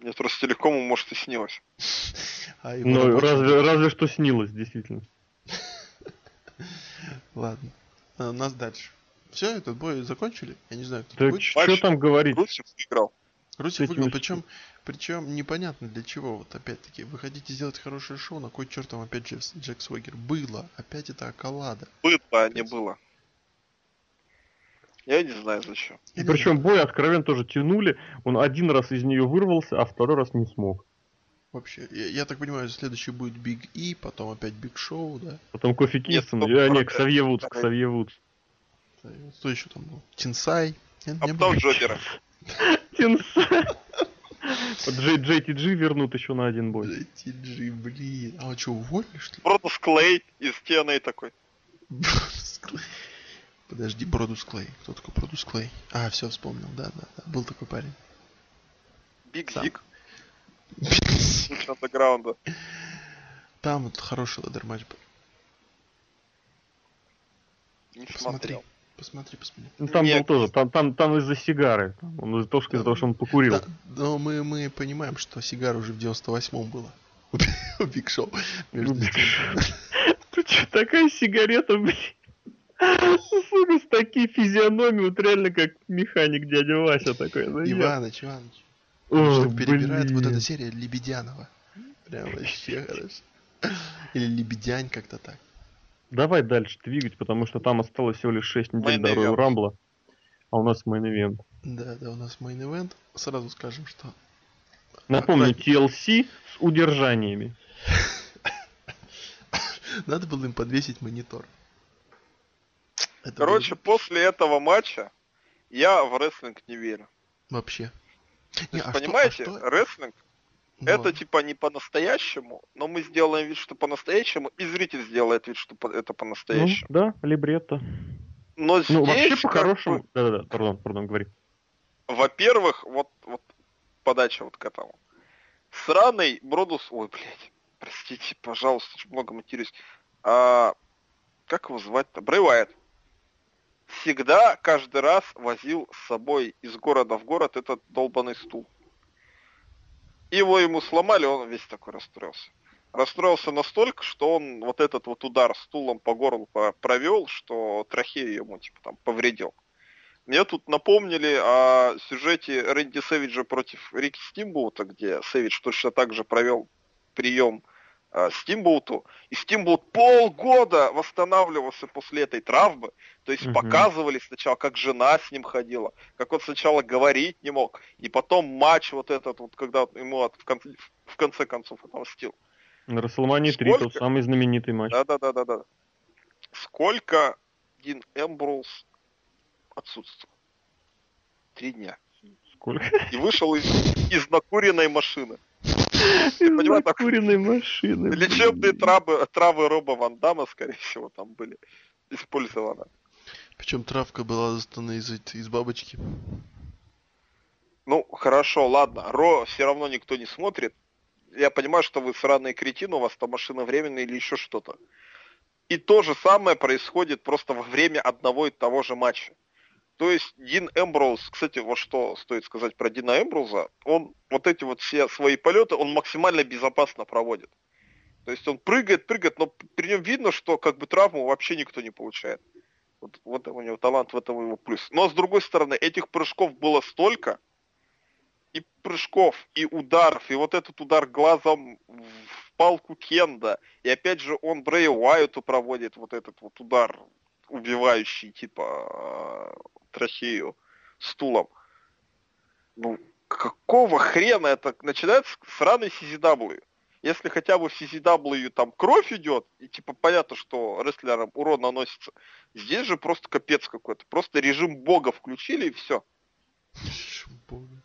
Нет, Ростелекому, может, и снилось. А ну, разве, разве что снилось, действительно. Ладно. А, у нас дальше. Все, этот бой закончили? Я не знаю, кто Что там говорить? Русев выиграл. Русев выиграл, причем, причем непонятно для чего. Вот опять-таки, вы хотите сделать хорошее шоу, на кой черт вам опять Джек, Джек Свегер? Было. Опять это околада. Было, а не было. Я не знаю зачем. И причем бой откровенно тоже тянули. Он один раз из нее вырвался, а второй раз не смог. Вообще, я, я так понимаю, следующий будет Биг И, потом опять Биг Шоу, да? Потом Кофи Кингстон, а, не, Ксавье Вудс, Ксавье Вудс. Что еще там был? Тенсай. А потом Джокера. Тенсай. Джей, JTG вернут еще на один бой. JTG, блин. А что, уволили, что ли? Бродус Клей из TNA такой. Подожди, Бродус Клей. Кто такой Бродус Клей? А, все, вспомнил, да, да, да. Был такой парень. Биг Зик. Андеграунда. Там вот хороший ladder match был. Не Посмотри. Смотрел. Посмотри, посмотри. Ну, там Нет. был тоже, там, там, там из-за сигары. Он из-за того, из-за того, что он покурил. Да, но мы, мы понимаем, что сигара уже в 98-м было. У Биг Шоу. Тут что, такая сигарета, блин. Сука, с такие физиономии, вот реально как механик дядя Вася такой. Ну, Иваныч, Иваныч. О, перебирает вот эта серия Лебедянова. Прям вообще хорошо. Или Лебедянь как-то так. Давай дальше двигать, потому что там осталось всего лишь 6 недель до Royal Rumble. А у нас мейн-ивент. Да, да, у нас main event. Сразу скажем, что... Напомню, TLC с удержаниями. Надо было им подвесить монитор. Это Короче, было... после этого матча я в рестлинг не верю. Вообще. Не, а понимаете, что, а что? рестлинг ну, это типа не по-настоящему, но мы сделаем вид, что по-настоящему, и зритель сделает вид, что это по-настоящему. Ну, да, либретто. Но здесь ну, вообще по-хорошему... Да-да-да, пардон, пардон, говори. Во-первых, вот, вот подача вот к этому. Сраный Бродус... Ой, блядь, простите, пожалуйста, очень много матерюсь. А, как его звать-то? Брэй Уайт. Всегда, каждый раз возил с собой из города в город этот долбанный стул его ему сломали, он весь такой расстроился. Расстроился настолько, что он вот этот вот удар стулом по горлу провел, что трахею ему типа там повредил. Мне тут напомнили о сюжете Рэнди Сэвиджа против Рики Стимбута, где Сэвидж точно так же провел прием э, Стимбоуту. И Стимбоут полгода восстанавливался после этой травмы. То есть угу. показывали сначала, как жена с ним ходила, как он сначала говорить не мог. И потом матч вот этот, вот, когда ему в, конце, в конце концов отомстил. На Расселмане 3 тот самый знаменитый матч. Да-да-да-да. Сколько Дин Эмброуз отсутствовал? Три дня. Сколько? И вышел из, из накуренной машины. Накуренной машины. Лечебные травы, травы Роба Ван Дамма, скорее всего, там были использованы. Причем травка была достана из, из бабочки. Ну, хорошо, ладно. Ро все равно никто не смотрит. Я понимаю, что вы сраные кретины, у вас там машина временная или еще что-то. И то же самое происходит просто во время одного и того же матча. То есть Дин Эмброуз, кстати, вот что стоит сказать про Дина Эмброуза, он вот эти вот все свои полеты, он максимально безопасно проводит. То есть он прыгает, прыгает, но при нем видно, что как бы травму вообще никто не получает. Вот, вот у него талант, в этом его плюс. Но с другой стороны, этих прыжков было столько, и прыжков, и ударов, и вот этот удар глазом в палку Кенда, и опять же он Брэй Уайту проводит вот этот вот удар убивающий, типа, трахею стулом. Ну, какого хрена это начинается с раны CZW? Если хотя бы в CZW там кровь идет, и типа понятно, что рестлерам урон наносится, здесь же просто капец какой-то. Просто режим бога включили и все. Режим бога.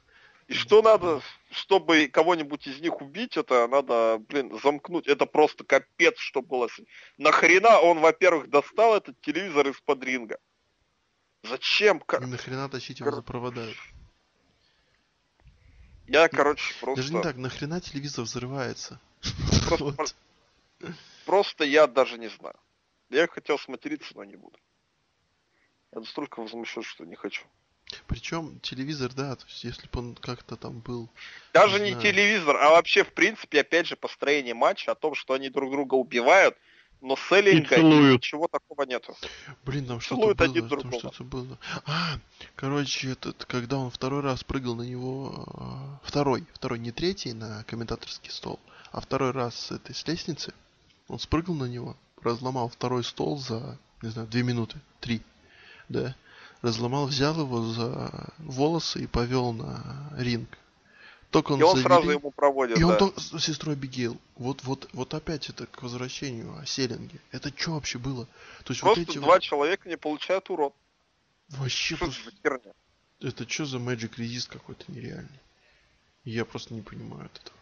И что надо, чтобы кого-нибудь из них убить, это надо, блин, замкнуть. Это просто капец, что было. Нахрена он, во-первых, достал этот телевизор из-под ринга? Зачем? И нахрена тащить его Кор... за провода? Я, короче, просто... Даже не так, нахрена телевизор взрывается? Просто, вот. просто я даже не знаю. Я хотел смотреться, но не буду. Я настолько возмущен, что не хочу. Причем телевизор, да, то есть если бы он как-то там был... Даже не, не телевизор, а вообще, в принципе, опять же, построение матча о том, что они друг друга убивают, но селлинга ничего такого нету. Блин, там что-то было, один там что-то было. А, короче, этот, когда он второй раз прыгал на него, а, второй, второй, не третий на комментаторский стол, а второй раз с этой, с лестницы, он спрыгнул на него, разломал второй стол за, не знаю, две минуты, три, да, разломал, взял его за волосы и повел на ринг. Только он, и он завели, сразу ему проводит, И да. он только с сестрой Абигейл. Вот, вот, вот опять это к возвращению о селлинге. Это что вообще было? То есть просто вот эти два вот... человека не получают урон. Вообще что просто... херня? Это что за Magic Resist какой-то нереальный? Я просто не понимаю этого.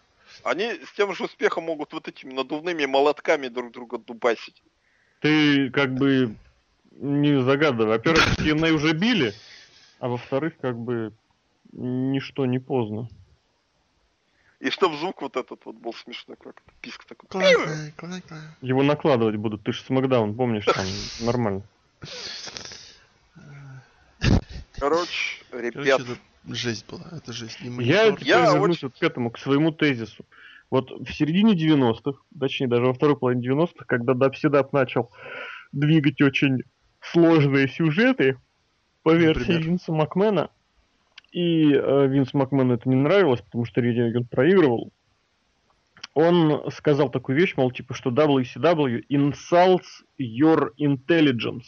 Они с тем же успехом могут вот этими надувными молотками друг друга дубасить. Ты как бы не загадывай. Во-первых, TNA уже били, а во-вторых, как бы ничто не поздно. И чтоб звук вот этот вот был смешной, как писк такой. Его накладывать будут, ты же Смакдаун, помнишь, там нормально. Короче, ребят. Короче, это жесть была, это жесть. И я теперь я вернусь очень... вот к этому, к своему тезису. Вот в середине 90-х, точнее даже во второй половине 90-х, когда Дабсидап начал двигать очень сложные сюжеты по версии Например? Винса Макмена. И э, Винс Макмену это не нравилось, потому что Редингон проигрывал. Он сказал такую вещь, мол, типа, что WCW insults your intelligence.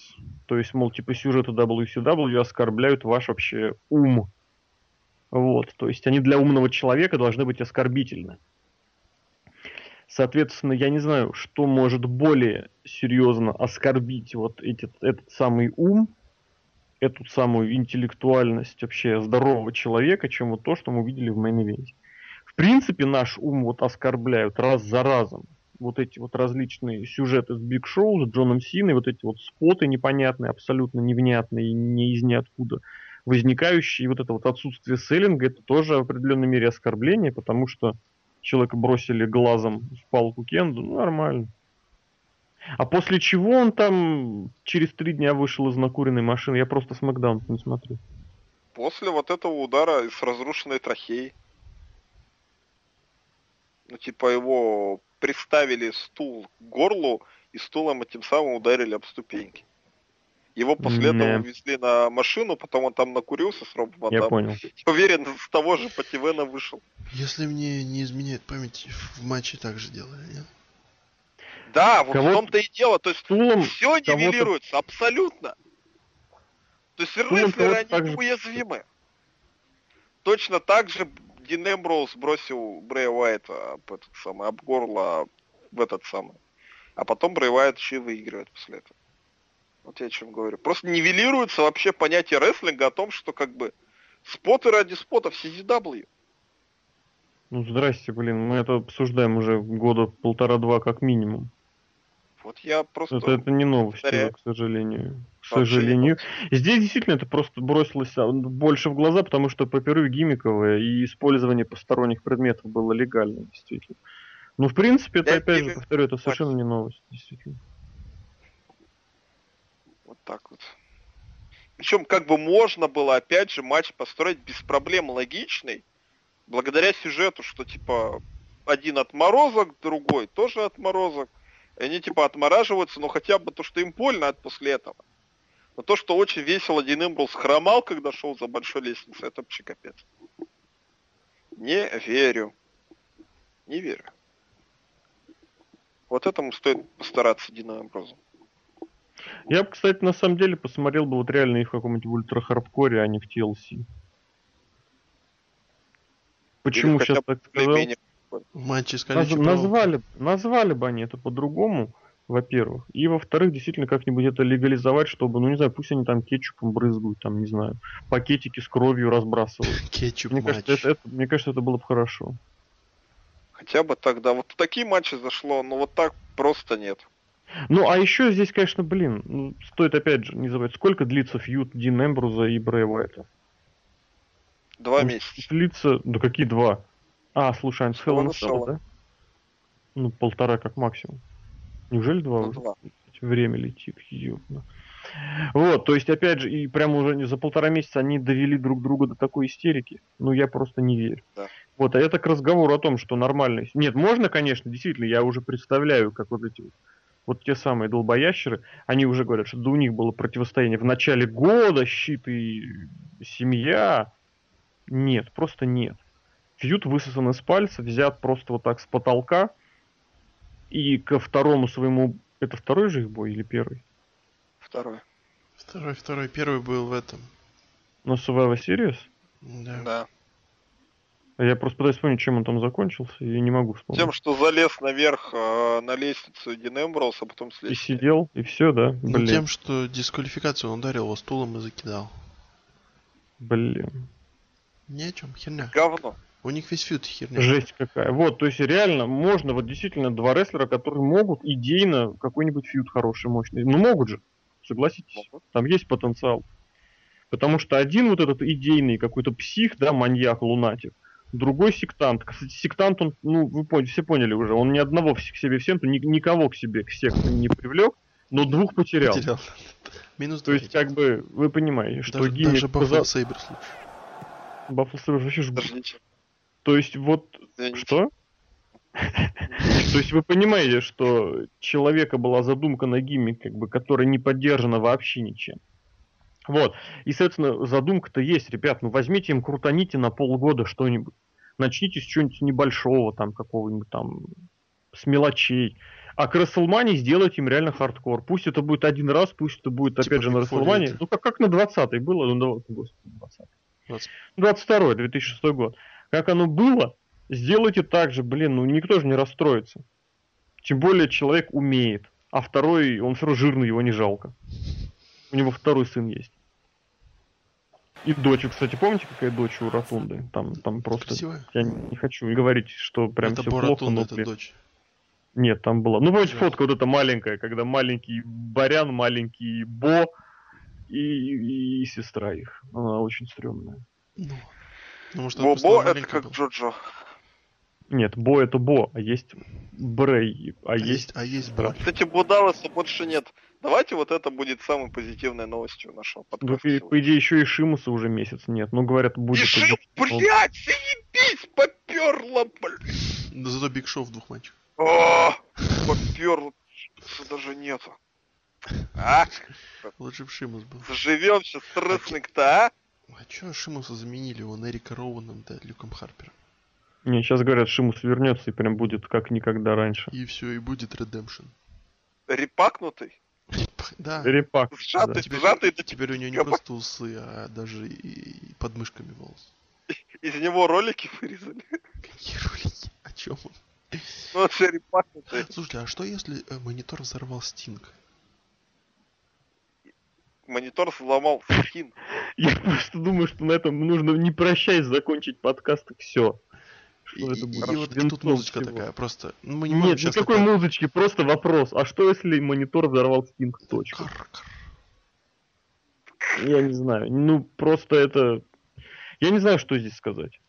То есть, мол, типа, сюжеты WCW оскорбляют ваш вообще ум. Вот, то есть они для умного человека должны быть оскорбительны. Соответственно, я не знаю, что может более серьезно оскорбить вот этот, этот самый ум, эту самую интеллектуальность вообще здорового человека, чем вот то, что мы видели в мейн В принципе, наш ум вот оскорбляют раз за разом. Вот эти вот различные сюжеты с Биг Шоу, с Джоном Синой, вот эти вот споты непонятные, абсолютно невнятные, не из ниоткуда возникающие, и вот это вот отсутствие селлинга, это тоже в определенной мере оскорбление, потому что человека бросили глазом в палку Кенду, ну, нормально. А после чего он там через три дня вышел из накуренной машины? Я просто смакдаун не смотрю. После вот этого удара с разрушенной трахеей. Ну, типа его приставили стул к горлу и стулом этим самым ударили об ступеньки. Его после Не. этого увезли на машину, потом он там накурился с Робом Я понял. Уверен, с того же Пативена вышел. Если мне не изменяет память, в матче так же делали, нет? Да, вот в том-то и дело. То есть Стулом все нивелируется, абсолютно. То есть рестлеры, они уязвимы. Точно так же Дин Эмброуз бросил Брэя Уайта об, этот самый, об горло в этот самый. А потом Брэй Уайт еще и выигрывает после этого. Вот я о чем говорю. Просто нивелируется вообще понятие рестлинга о том, что как бы споты ради спотов CZW. Ну здрасте, блин, мы это обсуждаем уже года полтора-два как минимум. Вот я просто... Это, это не новость, к сожалению. К сожалению. Здесь действительно это просто бросилось а, больше в глаза, потому что паперы гиммиковые и использование посторонних предметов было легально, действительно. Ну, в принципе, это, опять же, повторю, это совершенно не новость, действительно так вот. Причем как бы можно было, опять же, матч построить без проблем логичный, благодаря сюжету, что типа один отморозок, другой тоже отморозок. И они типа отмораживаются, но хотя бы то, что им больно от после этого. Но то, что очень весело Дин Эмбрус хромал, когда шел за большой лестницей, это вообще капец. Не верю. Не верю. Вот этому стоит постараться Дина Эмброзу. Я бы, кстати, на самом деле посмотрел бы вот реально их в каком-нибудь ультра хардкоре, а не в TLC. Почему Или сейчас так сказал? с Наз- назвали, назвали бы они это по-другому, во-первых. И во-вторых, действительно как-нибудь это легализовать, чтобы, ну не знаю, пусть они там кетчупом брызгают, там, не знаю, пакетики с кровью разбрасывают. Кетчуп Мне кажется, это, это- мне кажется, это было бы хорошо. Хотя бы тогда. Вот в такие матчи зашло, но вот так просто нет. Ну, а еще здесь, конечно, блин, ну, стоит опять же не забывать, сколько длится фьюд Дин Эмбруза и Брэя Уайта? Два Он месяца. Длится, да какие два? А, слушай, они с да? Ну, полтора как максимум. Неужели два Ну, уже? два. Время летит, ёбно. Вот, то есть, опять же, и прямо уже за полтора месяца они довели друг друга до такой истерики. Ну, я просто не верю. Да. Вот, а это к разговору о том, что нормально. Нет, можно, конечно, действительно, я уже представляю, как вот эти вот, вот те самые долбоящеры, они уже говорят, что у них было противостояние в начале года, щит и семья. Нет, просто нет. Фьют высосан из пальца, взят просто вот так с потолка, и ко второму своему... Это второй же их бой или первый? Второй. Второй, второй, первый был в этом. На Survivor Series? Да. Да. А Я просто пытаюсь вспомнить, чем он там закончился, и не могу вспомнить. Тем, что залез наверх э, на лестницу Дин Эмброуз, а потом И слез. сидел, и все, да? Ну, Блин, тем, что дисквалификацию он ударил его стулом и закидал. блин. Ни о чем, херня. Говно. У них весь фьюд херня. Жесть какая. Вот, то есть реально можно, вот действительно два рестлера, которые могут идейно какой-нибудь фьюд хороший, мощный. Ну могут же, согласитесь. Могут. Там есть потенциал. Потому что один вот этот идейный какой-то псих, да, маньяк, лунатик, другой сектант. Кстати, сектант, он, ну, вы поняли, все поняли уже, он ни одного к себе в секту, ни- никого к себе к секту не привлек, но двух потерял. Потерял. Минус То есть, как бы, вы понимаете, что даже, гиммик даже Баффало Сейберс лучше. Баффл Сейберс вообще жгут. Подождите. То есть, вот, Извините. что? То есть вы понимаете, что человека была задумка на гиммик, как бы, которая не поддержана вообще ничем. Вот. И, соответственно, задумка-то есть, ребят, ну возьмите им, крутаните на полгода что-нибудь. Начните с чего-нибудь небольшого, там, какого-нибудь там, с мелочей. А к Расселмане сделайте им реально хардкор. Пусть это будет один раз, пусть это будет, Типа опять же, на Расселмане. Ну, как, как на 20-й было, ну, господи, 20 20. 22 2006 год. Как оно было, сделайте так же, блин, ну никто же не расстроится. Тем более человек умеет. А второй, он все равно жирный, его не жалко. У него второй сын есть. И дочь, кстати, помните, какая дочь у Ротунды? Там, там просто... Красивая. Я не, не хочу говорить, что прям это все плохо, Боратун, но, это блин, дочь. Нет, там была. Ну, помните, фотка вот эта маленькая, когда маленький Барян, маленький Бо и, и- и сестра их. Она очень стрёмная. Ну, ну может, она просто Бобо это как была. Джоджо. Нет, Бо это Бо, а есть Брей, а, А есть... есть, а есть Бо. Кстати, Будаласа больше нет. Давайте вот это будет самой позитивной новостью нашего Ну, подкаста. и, по идее, еще и Шимуса уже месяц нет. Ну, говорят, будет... Решил, блядь, заебись, поперло, блядь. Но зато Биг Шоу в двух матчах. О, поперло, даже нету. А, Лучше бы Шимус был. заживемся с рестлинг-то, а? А чё Шимуса заменили его на Эрика Роуэном, да, Люком Харпером? Не, сейчас говорят, Шимус вернется и прям будет как никогда раньше. И все, и будет Redemption. Репакнутый, Да. Репак. сжатый, да. Теперь, сжатый, теперь у него не просто усы, а даже и, и под мышками волос. из него ролики вырезали. Какие ролики? О чем он? Ну, же репакнутый. Слушайте, а что если э, монитор взорвал Стинг? Монитор сломал скин. Я просто думаю, что на этом нужно не прощаясь закончить подкаст и все. И, Что это и- будет? и вот Винтом тут музычка всего. такая, просто. Ну, мы не можем Нет, сейчас никакой такое- музычки, просто вопрос. А что если монитор взорвал Стинг точку? Я не знаю. Ну, просто это... Я не знаю, что здесь сказать.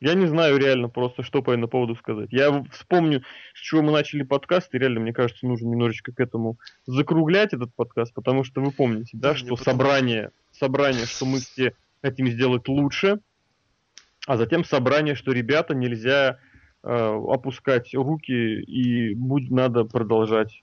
Я не знаю реально просто, что по этому поводу сказать. Я вспомню, с чего мы начали подкаст, и реально, мне кажется, нужно немножечко к этому закруглять этот подкаст, потому что вы помните, да, Да, что собрание, собрание, что мы все хотим сделать лучше, а затем собрание, что ребята нельзя э, опускать руки и будет надо продолжать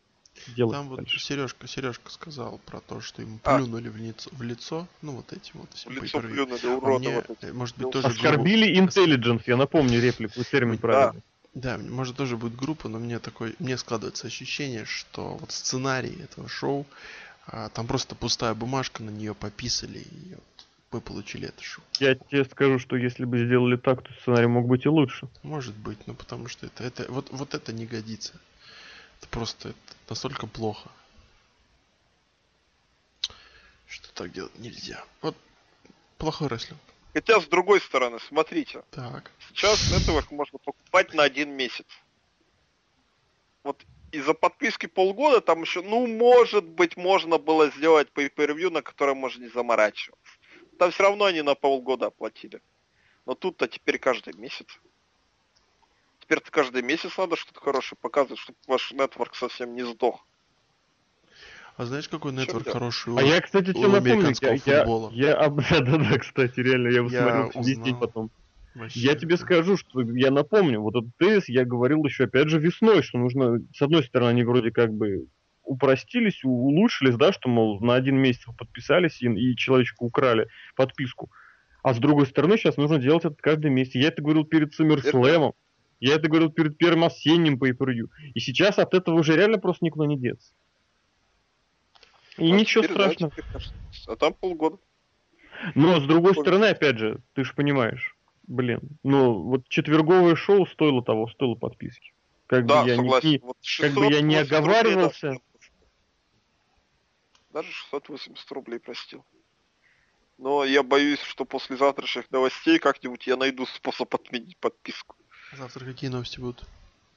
делать. Там вот дальше. Сережка, Сережка сказал про то, что ему А. плюнули в лицо, в лицо, ну вот этим вот всем В лицо плюнули, А уроды мне, вот эти. может быть, Ну, тоже грубо- Оскорбили intelligence, я напомню реплику, термин Да. правильный. Да, может тоже будет группа, но мне такой, мне складывается ощущение, что вот сценарий этого шоу, а, там просто пустая бумажка, на нее пописали, и вот мы получили это шоу. Я тебе скажу, что если бы сделали так, то сценарий мог быть и лучше. Может быть, ну потому что это, это вот, вот это не годится. Это просто это настолько плохо. Что так делать нельзя. Вот плохой рестлинг. Хотя, с другой стороны, смотрите, Так. сейчас Network можно покупать на один месяц. Вот из-за подписки полгода там еще, ну, может быть, можно было сделать pay-per-view, на котором можно не заморачиваться. Там все равно они на полгода оплатили. Но тут-то теперь каждый месяц. Теперь-то каждый месяц надо что-то хорошее показывать, чтобы ваш нетворк совсем не сдох. А знаешь, какой нетворк да? хороший? А я, кстати, тебе напомню, американского я, я, футбола. я об- да-да-да, кстати, реально, я, Я смотрел весь день потом. Вообще, Я тебе это- скажу, что я напомню, вот этот тезис я говорил еще, опять же, весной, что нужно, с одной стороны, они вроде как бы упростились, улучшились, да, что, мол, на один месяц подписались и, и человечку украли подписку. А с другой стороны, сейчас нужно делать это каждый месяц. Я это говорил перед SummerSlam, я это говорил перед первым осенним pay И сейчас от этого уже реально просто никуда не деться. И А ничего теперь, да, страшного. теперь, кажется, А там полгода. Но с другой Ой. стороны, опять же, ты же понимаешь, блин, ну вот четверговое шоу стоило того, стоило подписки. Как Да, бы я не- согласен. не, Вот как бы я не 680 рублей, оговаривался. да. Даже 680 рублей простил. Но я боюсь, что после завтрашних новостей как-нибудь я найду способ отменить подписку. Завтра какие новости будут?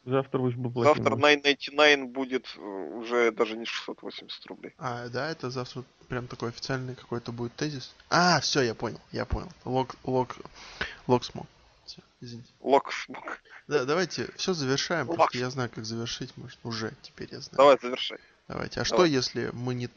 завтра будет бы Завтра платина. 999 будет уже даже не 680 рублей. А, да, это завтра прям такой официальный какой-то будет тезис. А, все, я понял, я понял. Лог, лог, лог смог. Всё, извините. Лок смог. Да, давайте все завершаем, Лог. потому что я знаю, как завершить, может, уже теперь я знаю. Давай, завершай. Давайте. А что, Давай. если мы не,